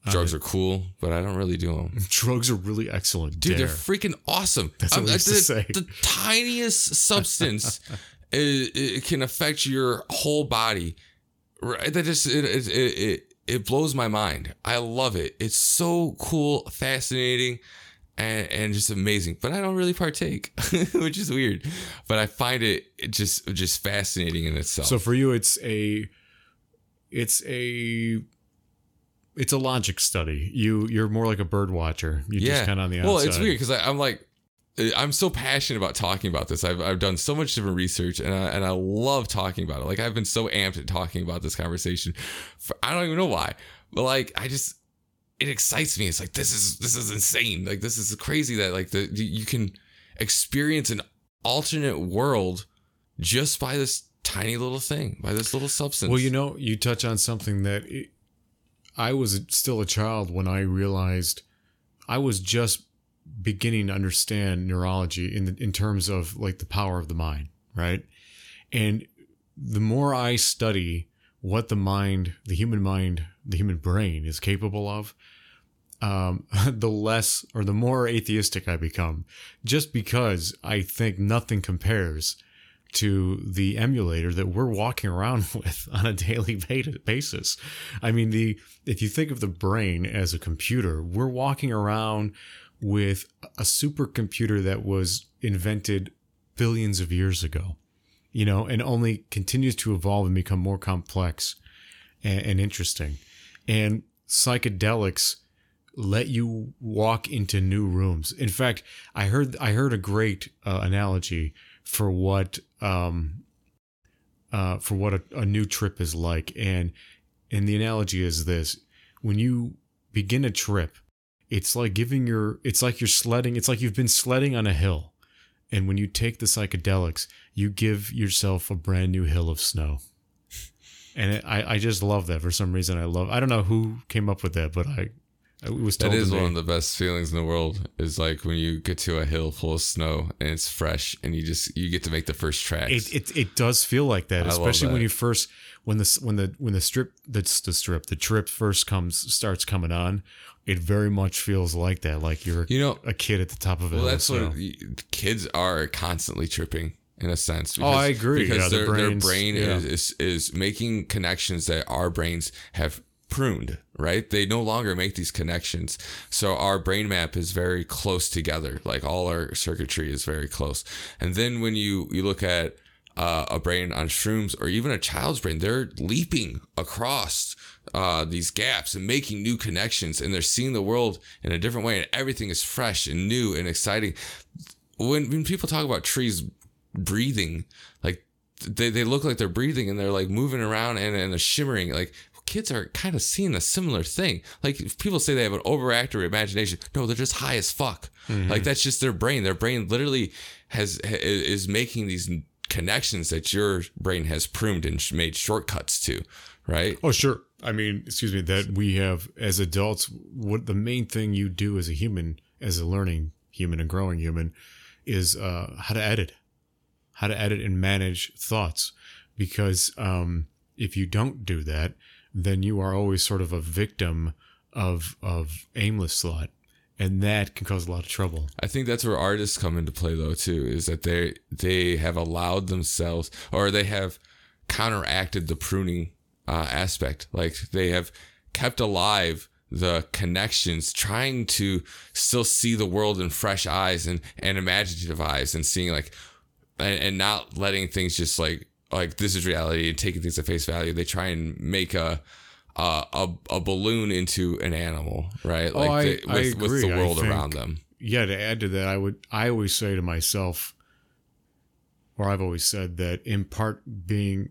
Drugs are cool but i don't really do them Drugs are really excellent, dude Dare. they're freaking awesome. That's what I'm- we used to the, say. the tiniest substance it, it can affect your whole body. Right? That just it, it, it, it, it blows my mind. I love it. It's so cool fascinating and, and just amazing. But i don't really partake which is weird. But i find it just just fascinating in itself. So for you, it's a, it's a, it's a logic study. You you're more like a bird watcher. You just kind of on the outside. Well, it's weird because I'm like, uh, I'm so passionate about talking about this. I've, I've done so much different research and I, and I love talking about it. Like I've been so amped at talking about this conversation. For, I don't even know why, but like I just it excites me. It's like this is this is insane. Like this is crazy that like the you can experience an alternate world just by this tiny little thing, by this little substance. Well, you know, you touch on something that it, I was still a child when I realized I was just beginning to understand neurology in the, in terms of like the power of the mind, right? And the more I study what the mind, the human mind, the human brain is capable of, um, the less or the more atheistic I become, just because I think nothing compares to the emulator that we're walking around with on a daily basis. I mean, the if you think of the brain as a computer, we're walking around with a supercomputer that was invented billions of years ago, you know, and only continues to evolve and become more complex and, and interesting. And psychedelics let you walk into new rooms. In fact, I heard I heard a great uh, analogy for what um uh for what a, a new trip is like. And and the analogy is this. When you begin a trip it's like giving your it's like you're sledding it's like you've been sledding on a hill. And when you take the psychedelics you give yourself a brand new hill of snow. And I, I just love that. For some reason i love i don't know who came up with that but i It was That is one of the best feelings in the world. Is like when you get to a hill full of snow and it's fresh, and you just you get to make the first tracks. It, it it does feel like that, I especially when you first when the when the when the strip that's the strip the trip first comes starts coming on. It very much feels like that, like you're you know, a kid at the top of it. well, that's what kids are constantly tripping in a sense. Oh, I agree. Because Yeah, the their, their brains- brain yeah. is, is is making connections that our brains have pruned. Right? They no longer make these connections. So our brain map is very close together. Like all our circuitry is very close. And then when you you look at uh, a brain on shrooms or even a child's brain, they're leaping across uh, these gaps and making new connections, and they're seeing the world in a different way, and everything is fresh and new and exciting. When when people talk about trees breathing, like they, they look like they're breathing and they're like moving around and, and they're shimmering. Like kids are kind of seeing a similar thing. Like if people say they have an overactive imagination. No, they're just high as fuck. Like that's just their brain. Their brain literally has is making these connections that your brain has pruned and made shortcuts to. Right? Oh, sure. I mean, excuse me, that we have as adults, what the main thing you do as a human, as a learning human and growing human, is uh, how to edit, how to edit and manage thoughts. Because um, if you don't do that, then you are always sort of a victim of of aimless thought, and that can cause a lot of trouble. I think that's where artists come into play though too, is that they they have allowed themselves or they have counteracted the pruning uh, aspect. Like they have kept alive the connections, trying to still see the world in fresh eyes and, and imaginative eyes and seeing like and, and not letting things just like like this is reality and taking things at face value. They try and make a a, a, a balloon into an animal, right? Oh, like Oh, I- they, I with, with the world think- around them. yeah, to add to that, I would I always say to myself, or I've always said that in part being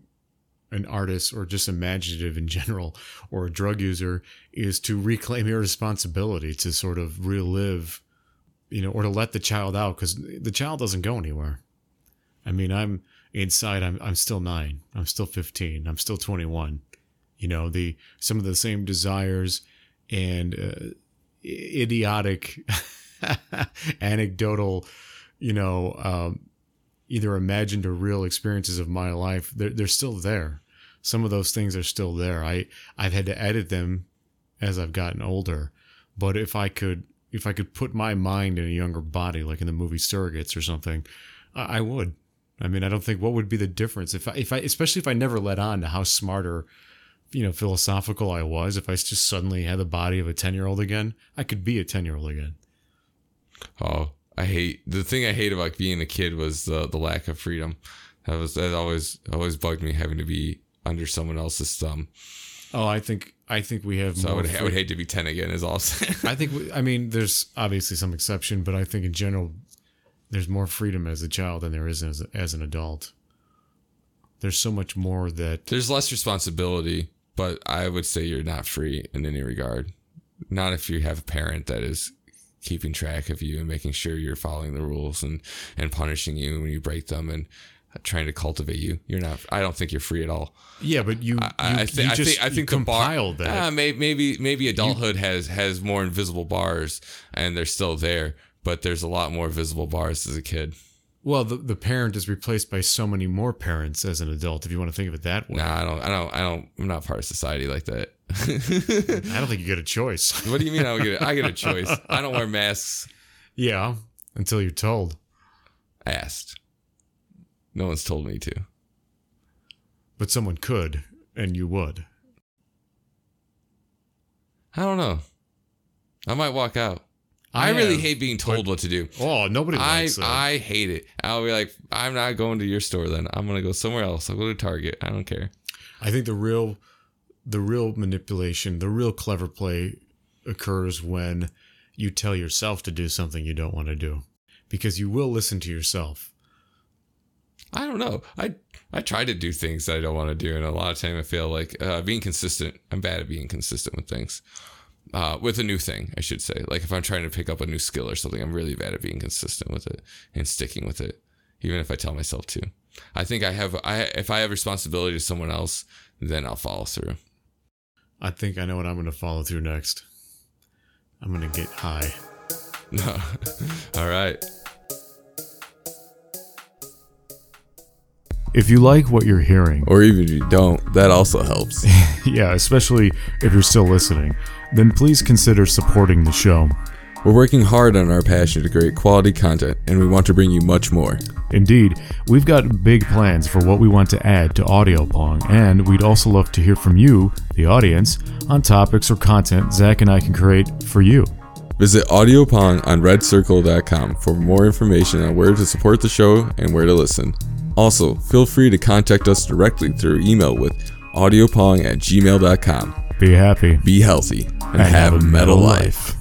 an artist or just imaginative in general or a drug user is to reclaim your responsibility to sort of relive, you know, or to let the child out because the child doesn't go anywhere. I mean, I'm inside. I'm I'm still nine. I'm still fifteen. I'm still twenty one. You know, the some of the same desires and uh, idiotic, anecdotal, you know, um, either imagined or real experiences of my life. They're they're still there. Some of those things are still there. I I've had to edit them as I've gotten older, but if I could if I could put my mind in a younger body, like in the movie Surrogates or something, I, I would. I mean, I don't think what would be the difference if I, if I, especially if I never let on to how smart or, you know, philosophical I was. If I just suddenly had the body of a ten year old again, I could be a ten year old again. Oh, I hate the thing I hate about being a kid was the the lack of freedom. That was that always always bugged me having to be under someone else's thumb. Oh, I think I think we have. So I more would I would hate to be ten again. Is all. I think we, I mean there's obviously some exception, but I think in general there's more freedom as a child than there is as, as an adult. There's so much more that There's less responsibility, but I would say you're not free in any regard. Not if you have a parent that is keeping track of you and making sure you're following the rules and and punishing you when you break them and trying to cultivate you. You're not. I don't think you're free at all. yeah, but you I, you, I think you I just think I think the bar, compiled that. Ah, may, maybe maybe adulthood has has more invisible bars and they're still there, but there's a lot more visible bars as a kid. well, the the parent is replaced by so many more parents as an adult. If you want to think of it that way, Nah, I don't I don't I don't I'm not part of society like that. I don't think you get a choice. what do you mean I don't get a, I get a choice? I don't wear masks. yeah, until you're told. Asked. No one's told me to. But someone could, and you would. I don't know. I might walk out. I, really have, hate being told what to do. Oh, nobody I that. I hate it. I'll be like, I'm not going to your store then. I'm gonna go somewhere else. I'll go to Target. I don't care. I think the real the real manipulation, the real clever play occurs when you tell yourself to do something you don't want to do. Because you will listen to yourself. I don't know. I I try to do things that I don't want to do, and a lot of time I feel like uh, being consistent. I'm bad at being consistent with things. Uh, with a new thing, I should say. Like if I'm trying to pick up a new skill or something, I'm really bad at being consistent with it and sticking with it, even if I tell myself to. I think I have. I if I have responsibility to someone else, then I'll follow through. I think I know what I'm going to follow through next. I'm gonna get high. No. All right. If you like what you're hearing, Or even if you don't, that also helps. yeah, especially if you're still listening, then please consider supporting the show. We're working hard on our passion to create quality content, and we want to bring you much more. Indeed, we've got big plans for what we want to add to Audio Pong, and we'd also love to hear from you, the audience, on topics or content Zach and I can create for you. Visit AudioPong on redcircle.com for more information on where to support the show and where to listen. Also, feel free to contact us directly through email with audiopong at gmail.com. Be happy Be healthy and, have, a metal life.